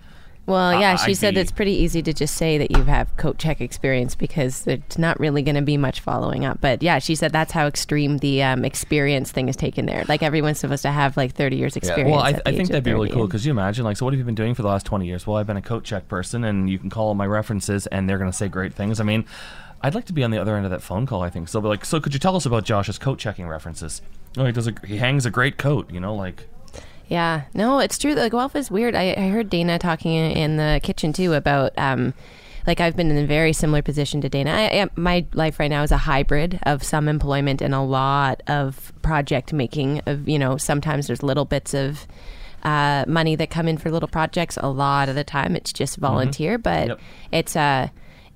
Well, yeah, I- she I'd said be- it's pretty easy to just say that you have coat check experience because it's not really going to be much following up. But yeah, she said that's how extreme the um, experience thing is taken there. Like everyone's supposed to have like 30 years experience. Well, I, at the I age think of that'd be really 30. cool because you imagine, like, so what have you been doing for the last 20 years? Well, I've been a coat check person, and you can call my references, and they're going to say great things. I mean, I'd like to be on the other end of that phone call. I think so. But like, so could you tell us about Josh's coat checking references? Oh, he does. A, he hangs a great coat. You know, like. Yeah, no, it's true. Like Guelph is weird. I, I heard Dana talking in, the kitchen too about um, like I've been in a very similar position to Dana. I, I, my life right now is a hybrid of some employment and a lot of project making. Of you know, sometimes there's little bits of uh, money that come in for little projects. A lot of the time, it's just volunteer, but Yep. it's uh,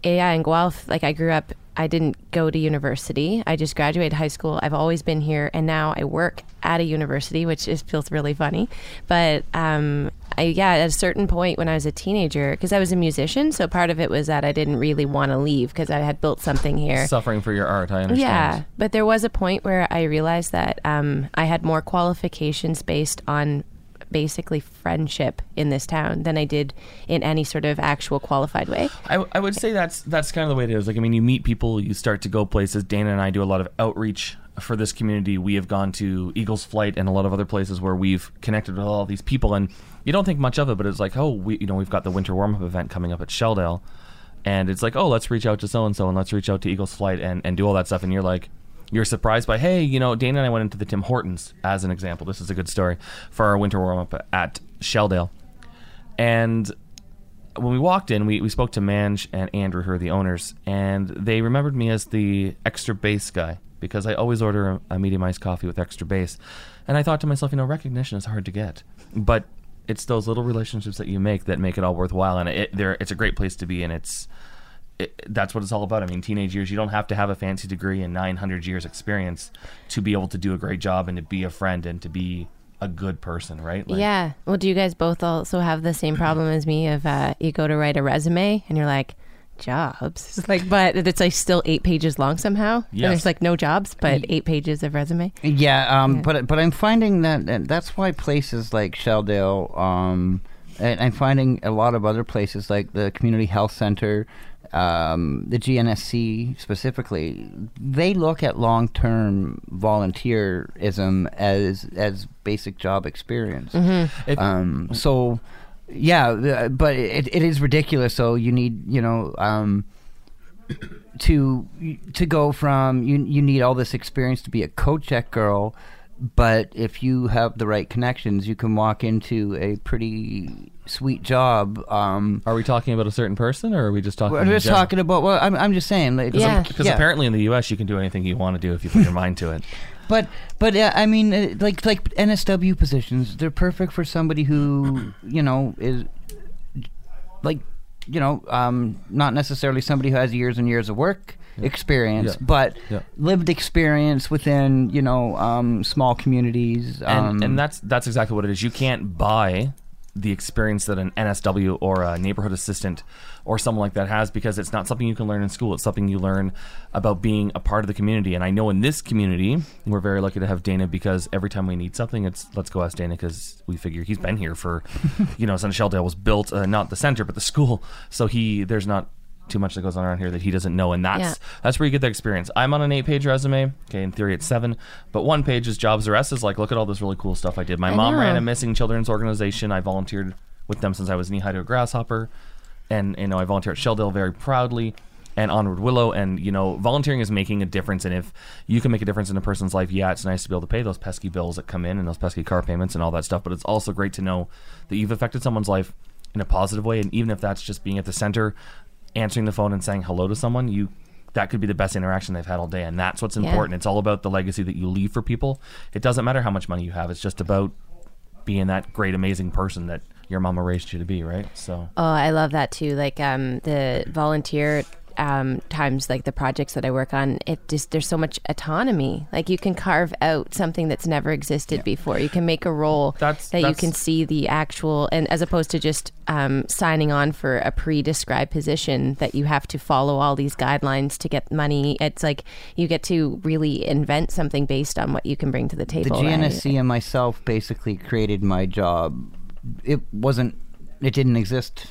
yeah. In Guelph, like I grew up. I didn't go to university. I just graduated high school. I've always been here, and now I work at a university, which is, feels really funny. But um, I, yeah, at a certain point when I was a teenager, because I was a musician, so part of it was that I didn't really want to leave because I had built something here. Suffering for your art, I understand. Yeah, but there was a point where I realized that um, I had more qualifications based on basically friendship in this town than I did in any sort of actual qualified way. I, I would say that's that's kind of the way it is. Like, I mean, you meet people, you start to go places. Dana and I do a lot of outreach for this community. We have gone to Eagles Flight and a lot of other places where we've connected with all these people, and you don't think much of it, but it's like, oh, we, you know, we've got the winter warm up event coming up at Shelldale, and it's like, oh, let's reach out to so and so, and let's reach out to Eagles Flight and and do all that stuff, and you're like. You're surprised by, hey, you know, Dana and I went into the Tim Hortons as an example. This is a good story for our winter warm up at Shelldale. And when we walked in, we, we spoke to Manj and Andrew, who are the owners, and they remembered me as the extra base guy because I always order a, a medium iced coffee with extra base. And I thought to myself, you know, recognition is hard to get, but it's those little relationships that you make that make it all worthwhile. And it, it's a great place to be, and it's it, that's what it's all about. I mean, teenage years, you don't have to have a fancy degree and 900 years experience to be able to do a great job and to be a friend and to be a good person, right? Like, yeah. Well, do you guys both also have the same problem as me of uh, you go to write a resume and you're like, jobs? It's like, but it's like still eight pages long somehow. And Yes. there's like no jobs, but eight pages of resume. Yeah, um, Yeah. but but I'm finding that, that that's why places like Shelldale, um, and I'm finding a lot of other places like the community health center, um, the GNSC specifically, they look at long-term volunteerism as as basic job experience. If- Um, so, yeah, but it, it is ridiculous. So you need, you know, um, to to go from you you need all this experience to be a coat check girl but if you have the right connections, you can walk into a pretty sweet job. Um, Are we talking about a certain person, or are we just talking? we're just general? talking about. Well, I'm, I'm just saying. Like, Yeah. Because yeah. apparently in the U.S. you can do anything you want to do if you put your mind to it. But but uh, I mean, uh, like like NSW positions, they're perfect for somebody who you know is like you know um, not necessarily somebody who has years and years of work experience, Yeah. but Yeah. lived experience within you know um, small communities. and, um, and that's that's exactly what it is. You can't buy the experience that an NSW or a neighborhood assistant or someone like that has because it's not something you can learn in school. It's something you learn about being a part of the community. And I know in this community, we're very lucky to have Dana because every time we need something, it's let's go ask Dana because we figure he's been here for, you know, Sun Shelldale was built uh, not the center but the school, so he there's not too much that goes on around here that he doesn't know, and that's Yeah. that's where you get the experience. I'm on an eight-page resume. Okay, in theory it's seven, but one page is jobs or S is like, look at all this really cool stuff I did. My I mom ran a missing children's organization. I volunteered with them since I was knee high to a grasshopper, and you know I volunteer at Shelldale very proudly. And Onward Willow, and you know, volunteering is making a difference. And if you can make a difference in a person's life, yeah, it's nice to be able to pay those pesky bills that come in and those pesky car payments and all that stuff. But it's also great to know that you've affected someone's life in a positive way. And even if that's just being at the center, answering the phone and saying hello to someone, you that could be the best interaction they've had all day. And that's what's Yeah. important. It's all about the legacy that you leave for people. It doesn't matter how much money you have. It's just about being that great, amazing person that your mama raised you to be, right? So Oh, I love that too. Like um, the volunteer um, times, like the projects that I work on, it just there's so much autonomy. Like you can carve out something that's never existed before. You can make a role That's- that you can see the actual, and as opposed to just um, signing on for a pre-described position that you have to follow all these guidelines to get money. It's like you get to really invent something based on what you can bring to the the table. right? GNSC and myself basically created my job. It wasn't. It didn't exist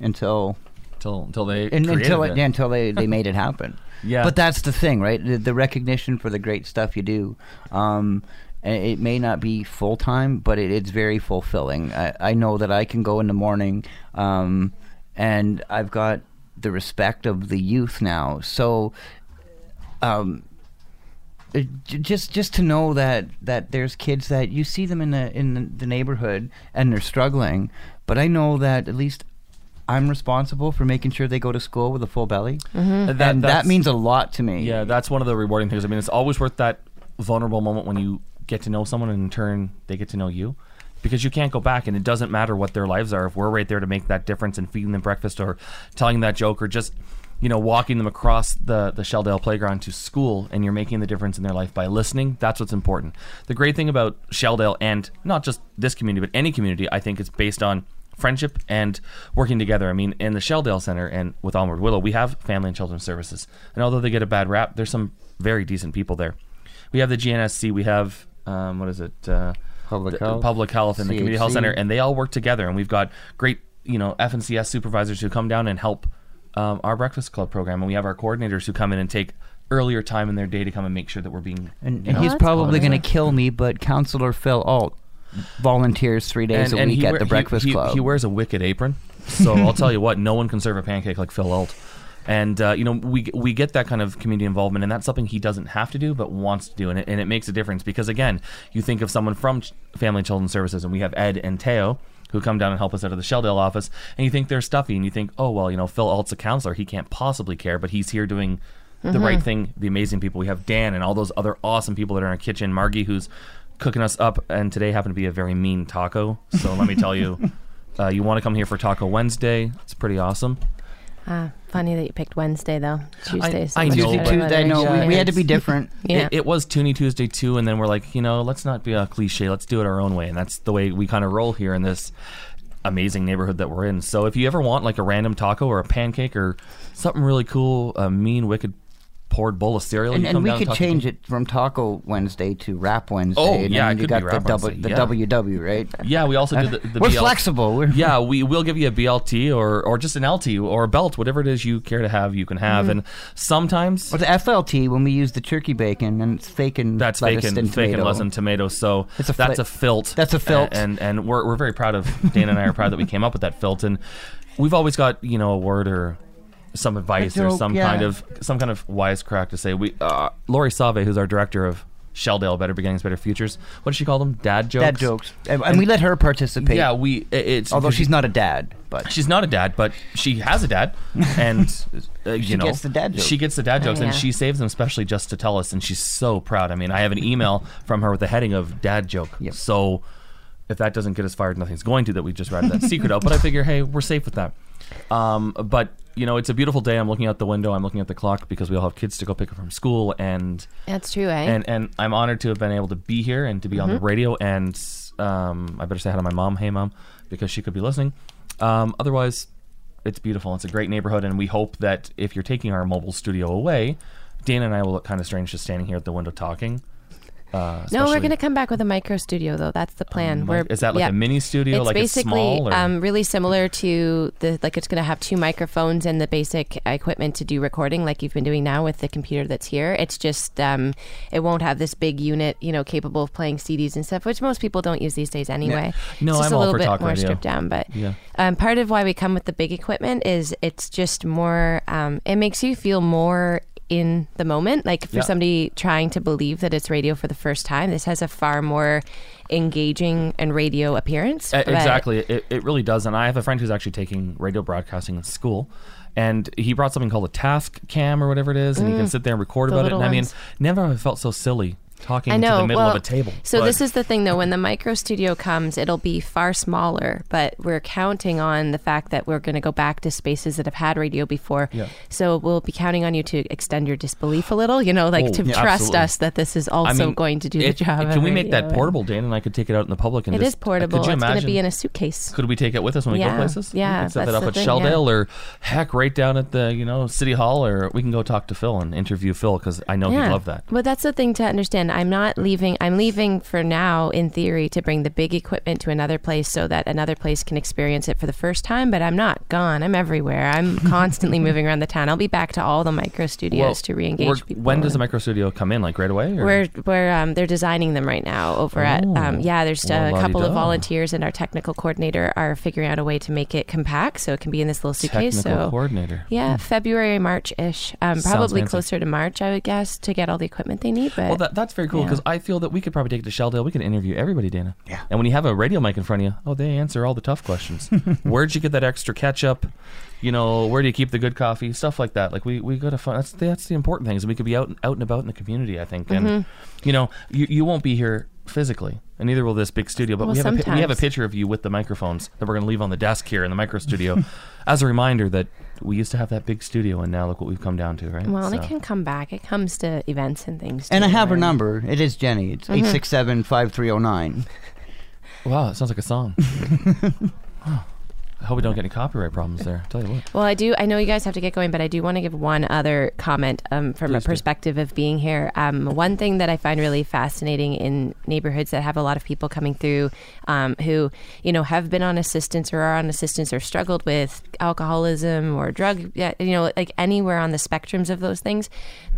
until until until they and, until it. yeah, until they, they made it happen. Yeah. But that's the thing, right? The, the recognition for the great stuff you do. Um, it may not be full time, but it, it's very fulfilling. I, I know that I can go in the morning, um, and I've got the respect of the youth now. So, um, it- just just to know that that there's kids that you see them in the in the neighborhood and they're struggling, but I know that at least I'm responsible for making sure they go to school with a full belly, That- and that means a lot to me. Yeah, that's one of the rewarding things. I mean, it's always worth that vulnerable moment when you get to know someone and in turn they get to know you. Because you can't go back and it doesn't matter what their lives are if we're right there to make that difference and feeding them breakfast or telling that joke or just, you know, walking them across the, the Shelldale playground to school and you're making the difference in their life by listening, that's what's important. The great thing about Shelldale and not just this community, but any community, I think it's based on friendship and working together. I mean, in the Shelldale Center and with Onward Willow, we have family and children's services. And although they get a bad rap, there's some very decent people there. We have the GNSC, we have, um, what is it? Uh, Public the- health, Public Health and the Community Health Center, and they all work together. And we've got great, you know, FNCS supervisors who come down and help um, our Breakfast Club program. And we have our coordinators who come in and take earlier time in their day to come and make sure that we're being And, and know, he's probably going to kill me, but Counselor Phil Allt volunteers three days a week at wear- the Breakfast he, Club. He wears a wicked apron, so I'll tell you what, no one can serve a pancake like Phil Allt. And uh, you know, we we get that kind of community involvement, and that's something he doesn't have to do, but wants to do, and it, and it makes a difference because again, you think of someone from Ch- Family and Children's Services, and we have Ed and Teo who come down and help us out of the Shelldale office, and you think they're stuffy, and you think, oh well, you know, Phil Allt's a counselor, he can't possibly care, but he's here doing the right thing. The amazing people we have, Dan and all those other awesome people that are in our kitchen, Margie who's cooking us up, and today happened to be a very mean taco. So let me tell you, uh, you want to come here for Taco Wednesday? It's pretty awesome. Ah, funny that you picked Wednesday though. Tuesdays. I know, Tuesday, Tuesday, no, we, we had to be different. Yeah. It, it was Toonie Tuesday too, and then we're like, you know, let's not be a cliche. Let's do it our own way, and that's the way we kind of roll here in this amazing neighborhood that we're in. So if you ever want like a random taco or a pancake or something really cool, a mean wicked poured bowl of cereal, And, and we could change it from Taco Wednesday to Rap Wednesday. Oh, and yeah, it you got the, Wednesday, the yeah. WW, right? Yeah, we also did the, the We're BL flexible. We're, yeah, we will give you a BLT or or just an LT or a belt, whatever it is you care to have, you can have. Mm-hmm. And sometimes But the FLT, when we use the turkey bacon, and it's fake and that's fake and and and tomato. lettuce and tomato. So It's a that's fli- a filt. That's a filt. And and we're we're very proud of Dana and I are proud that we came up with that filt. And we've always got you know a word or some advice or some yeah. kind of some kind of wisecrack to say. We uh, Lori Save, who's our director of Shelldale, Better Beginnings, Better Futures. What does she call them? Dad jokes. Dad jokes, and, and we let her participate. Yeah, we. It's although she's not a dad, but She's not a dad, but she has a dad, and uh, you She know gets the dad jokes. She gets the dad jokes, yeah. and she saves them especially just to tell us, and she's so proud. I mean, I have an email from her with the heading of "dad joke." Yep. So if that doesn't get us fired, nothing's going to. That we just read that secret out, but I figure, hey, we're safe with that. Um, but you know, it's a beautiful day. I'm looking out the window. I'm looking at the clock because we all have kids to go pick up from school, and That's true, eh? and and I'm honored to have been able to be here and to be on the radio. And um, I better say hi to my mom. Hey, mom, because she could be listening. Um, otherwise, it's beautiful. It's a great neighborhood, and we hope that if you're taking our mobile studio away, Dana and I will look kind of strange just standing here at the window talking. Uh, no, we're going to come back with a micro studio, though. That's the plan. Um, we're, is that like yeah. a mini studio? It's like it's basically small? Or? um, really similar to the like. It's going to have two microphones and the basic equipment to do recording, like you've been doing now with the computer that's here. It's just um, it won't have this big unit, you know, capable of playing CDs and stuff, which most people don't use these days anyway. No, it's just I'm a little bit more radio. stripped down, but Yeah. um, part of why we come with the big equipment is it's just more. Um, it makes you feel more in the moment. Like for Yeah. somebody trying to believe that it's radio for the first time, this has a far more engaging and radio appearance. Exactly. It, it really does. And I have a friend who's actually taking radio broadcasting in school. And he brought something called a Tascam or whatever it is, and he can sit there and record Mm. about it. And I mean, never have I felt so silly talking I know. the middle well, of a table. So But- this is the thing, though. When the micro studio comes, it'll be far smaller, but we're counting on the fact that we're going to go back to spaces that have had radio before. Yeah. So we'll be counting on you to extend your disbelief a little. You know, like Oh, to yeah, trust absolutely. us that this is also I mean, going to do it- the job. Can we make that portable, Dan, and I could take it out in the public? And It just, is portable. Could you it's going to be in a suitcase. could we take it with us when we Yeah, go places? yeah, we set that up at thing, yeah. Or heck, right down at the you know City Hall, or we can go talk to Phil and interview Phil because I know he'd love that. But that's the thing to understand. I'm not leaving. I'm leaving for now, in theory, to bring the big equipment to another place so that another place can experience it for the first time. But I'm not gone. I'm everywhere. I'm constantly moving around the town. I'll be back to all the micro studios to re-engage people. When does the micro studio come in? Like right away? Or? We're, we're um, they're designing them right now over at Oh. um, yeah. There's Well, a couple of volunteers and our technical coordinator are figuring out a way to make it compact so it can be in this little suitcase. technical so coordinator. yeah, February, March ish. Um, probably closer to March, I would guess, to get all the equipment they need. But Well, that, that's very cool yeah. because I feel that we could probably take it to Shelldale. We could interview everybody, Dana. Yeah. And when you have a radio mic in front of you, oh, they answer all the tough questions. Where'd you get that extra ketchup? You know, where do you keep the good coffee? Stuff like that. Like we we got to find. That's that's the important things. We could be out out and about in the community. I think, and Mm-hmm. you know, you you won't be here physically, and neither will this big studio. But Well, we have a pi- we have a sometimes. picture of you with the microphones that we're going to leave on the desk here in the micro studio, as a reminder that we used to have that big studio, and now look what we've come down to. Right. Well, and So- it can come back. It comes to events and things. and I too, have her number. It is Jenny. It's mm-hmm. eight six seven five three zero nine. Wow, it sounds like a song. Wow. I hope we don't get any copyright problems there. tell you what. Well, I do. I know you guys have to get going, but I do want to give one other comment um, from Please a do. perspective of being here. Um, one thing that I find really fascinating in neighborhoods that have a lot of people coming through um, who, you know, have been on assistance or are on assistance or struggled with alcoholism or drug, you know, like anywhere on the spectrums of those things.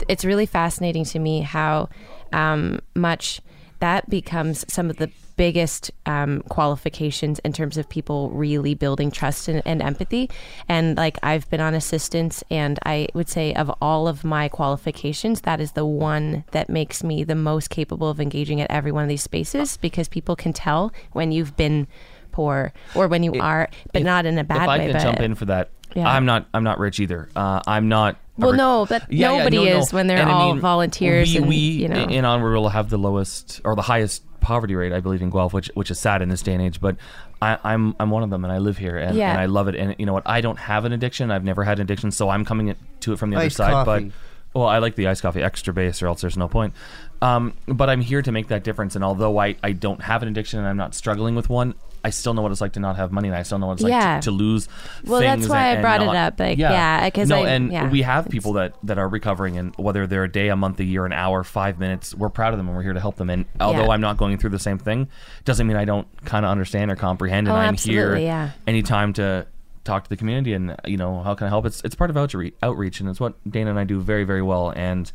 It's really fascinating to me how um, much that becomes some of the biggest um, qualifications in terms of people really building trust and, and empathy. And like I've been on assistance, and I would say of all of my qualifications, that is the one that makes me the most capable of engaging at every one of these spaces because people can tell when you've been poor or when you If- are, but if- not in a bad if I way. can but jump in for that, Yeah. I'm not. I'm not rich either. Uh, I'm not. Well, rich- no, but nobody is when they're And I all mean, volunteers We, and, we you know. in Onward will have the lowest or the highest poverty rate, I believe, in Guelph, which which is sad in this day and age. But I, I'm I'm one of them, and I live here, and, Yeah. and I love it. And you know what? I don't have an addiction. I've never had an addiction, so I'm coming to it from the other side. coffee. But well, I like the iced coffee extra base, or else there's no point. Um, but I'm here to make that difference. And although I, I don't have an addiction and I'm not struggling with one, I still know what it's like to not have money, and I still know what it's like Yeah. to, to lose. Well, that's why I and- and brought it up, like, yeah, 'cause no, I- and yeah, we have people that that are recovering, and whether they're a day, a month, a year, an hour, five minutes, we're proud of them, and we're here to help them. And although. I'm not going through the same thing, doesn't mean I don't kind of understand or comprehend. And Oh, I'm here yeah. anytime to talk to the community, and you know how can I help? It's it's part of outreach, outreach, and it's what Dana and I do very very well, and.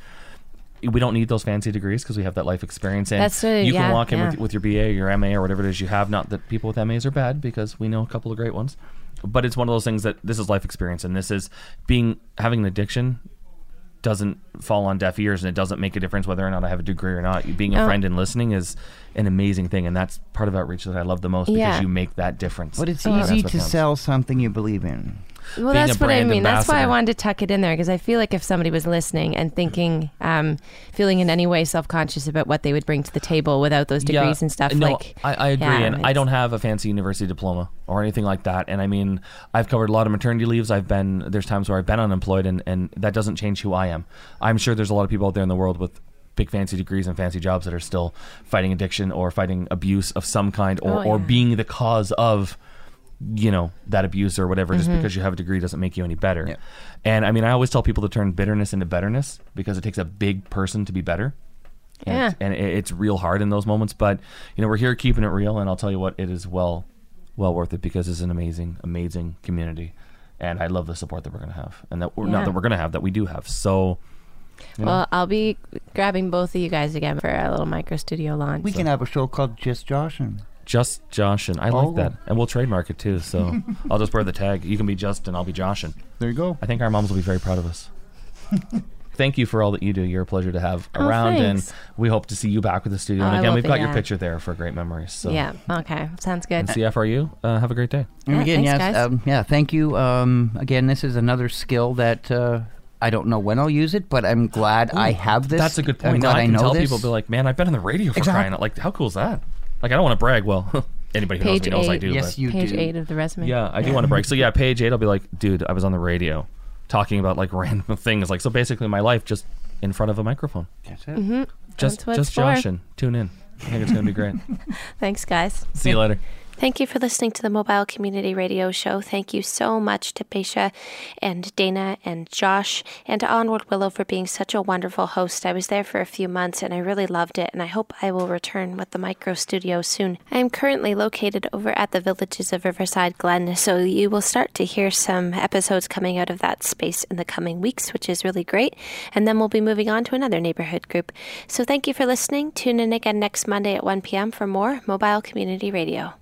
We don't need those fancy degrees because we have that life experience, and That's it, you can yeah, walk in yeah. with, with your BA, or your MA, or whatever it is you have. Not that people with MAs are bad, because we know a couple of great ones, but it's one of those things that this is life experience, and this is being having an addiction doesn't fall on deaf ears and it doesn't make a difference whether or not I have a degree or not. Being a Oh. friend and listening is an amazing thing, and that's part of outreach that I love the most because Yeah. you make that difference. But it's Oh. Easy to counts. sell something you believe in. Well, that's what I mean. That's why I wanted to tuck it in there because I feel like if somebody was listening and thinking, um, feeling in any way self conscious about what they would bring to the table without those degrees and stuff, No, like I, I agree, yeah, and I don't have a fancy university diploma or anything like that. And I mean, I've covered a lot of maternity leaves. I've been there's times where I've been unemployed, and and that doesn't change who I am. I'm sure there's a lot of people out there in the world with big fancy degrees and fancy jobs that are still fighting addiction or fighting abuse of some kind or, Oh, or being the cause of you know that abuse or whatever Mm-hmm. just because you have a degree doesn't make you any better Yeah. and i mean i always tell people to turn bitterness into betterness because it takes a big person to be better and, Yeah. it's, and it- it's real hard in those moments but you know we're here keeping it real and i'll tell you what it is well well worth it because it's an amazing amazing community and i love the support that we're going to have and that we're Yeah. not that we're going to have that we do have so you know, Well, I'll be grabbing both of you guys again for a little micro studio launch. We can have a show called Just Josh and just josh and i Oh. like that and we'll trademark it too so i'll just wear the tag you can be justin and i'll be joshin there you go. I think our moms will be very proud of us. Thank you for all that you do. You're a pleasure to have Oh, around, and we hope to see you back with the studio. Oh, and I again, will we've be, got your yeah. picture there for great memories. So. Yeah. Okay. Sounds good. And CFRU, uh, have a great day. And Yeah, again, thanks, yes, guys. um, yeah, thank you. Um, again, this is another skill that uh, I don't know when I'll use it, but I'm glad I have this. That's a good I'm point. glad Now I I can know tell this. people, be like, man, I've been on the radio for Exactly. crying out. Like, how cool is that? Like, I don't want to brag. Well, anybody who knows me knows I do. yes, but- you Page do. eight of the resume. Yeah, I do want to brag. So yeah, page eight, I'll be like, dude, I was on the radio talking about like random things. Like, so basically, my life just in front of a microphone. That's it. Mm-hmm. Just, That's just it's. Josh and tune in. I think it's gonna be great. Thanks, guys. See you later. Thank you for listening to the Mobile Community Radio Show. Thank you so much to Pesha and Dana and Josh and to Onward Willow for being such a wonderful host. I was there for a few months and I really loved it, and I hope I will return with the micro studio soon. I am currently located over at the villages of Riverside Glen, so you will start to hear some episodes coming out of that space in the coming weeks, which is really great. And then we'll be moving on to another neighborhood group. So thank you for listening. Tune in again next Monday at 1 p.m. for more Mobile Community Radio.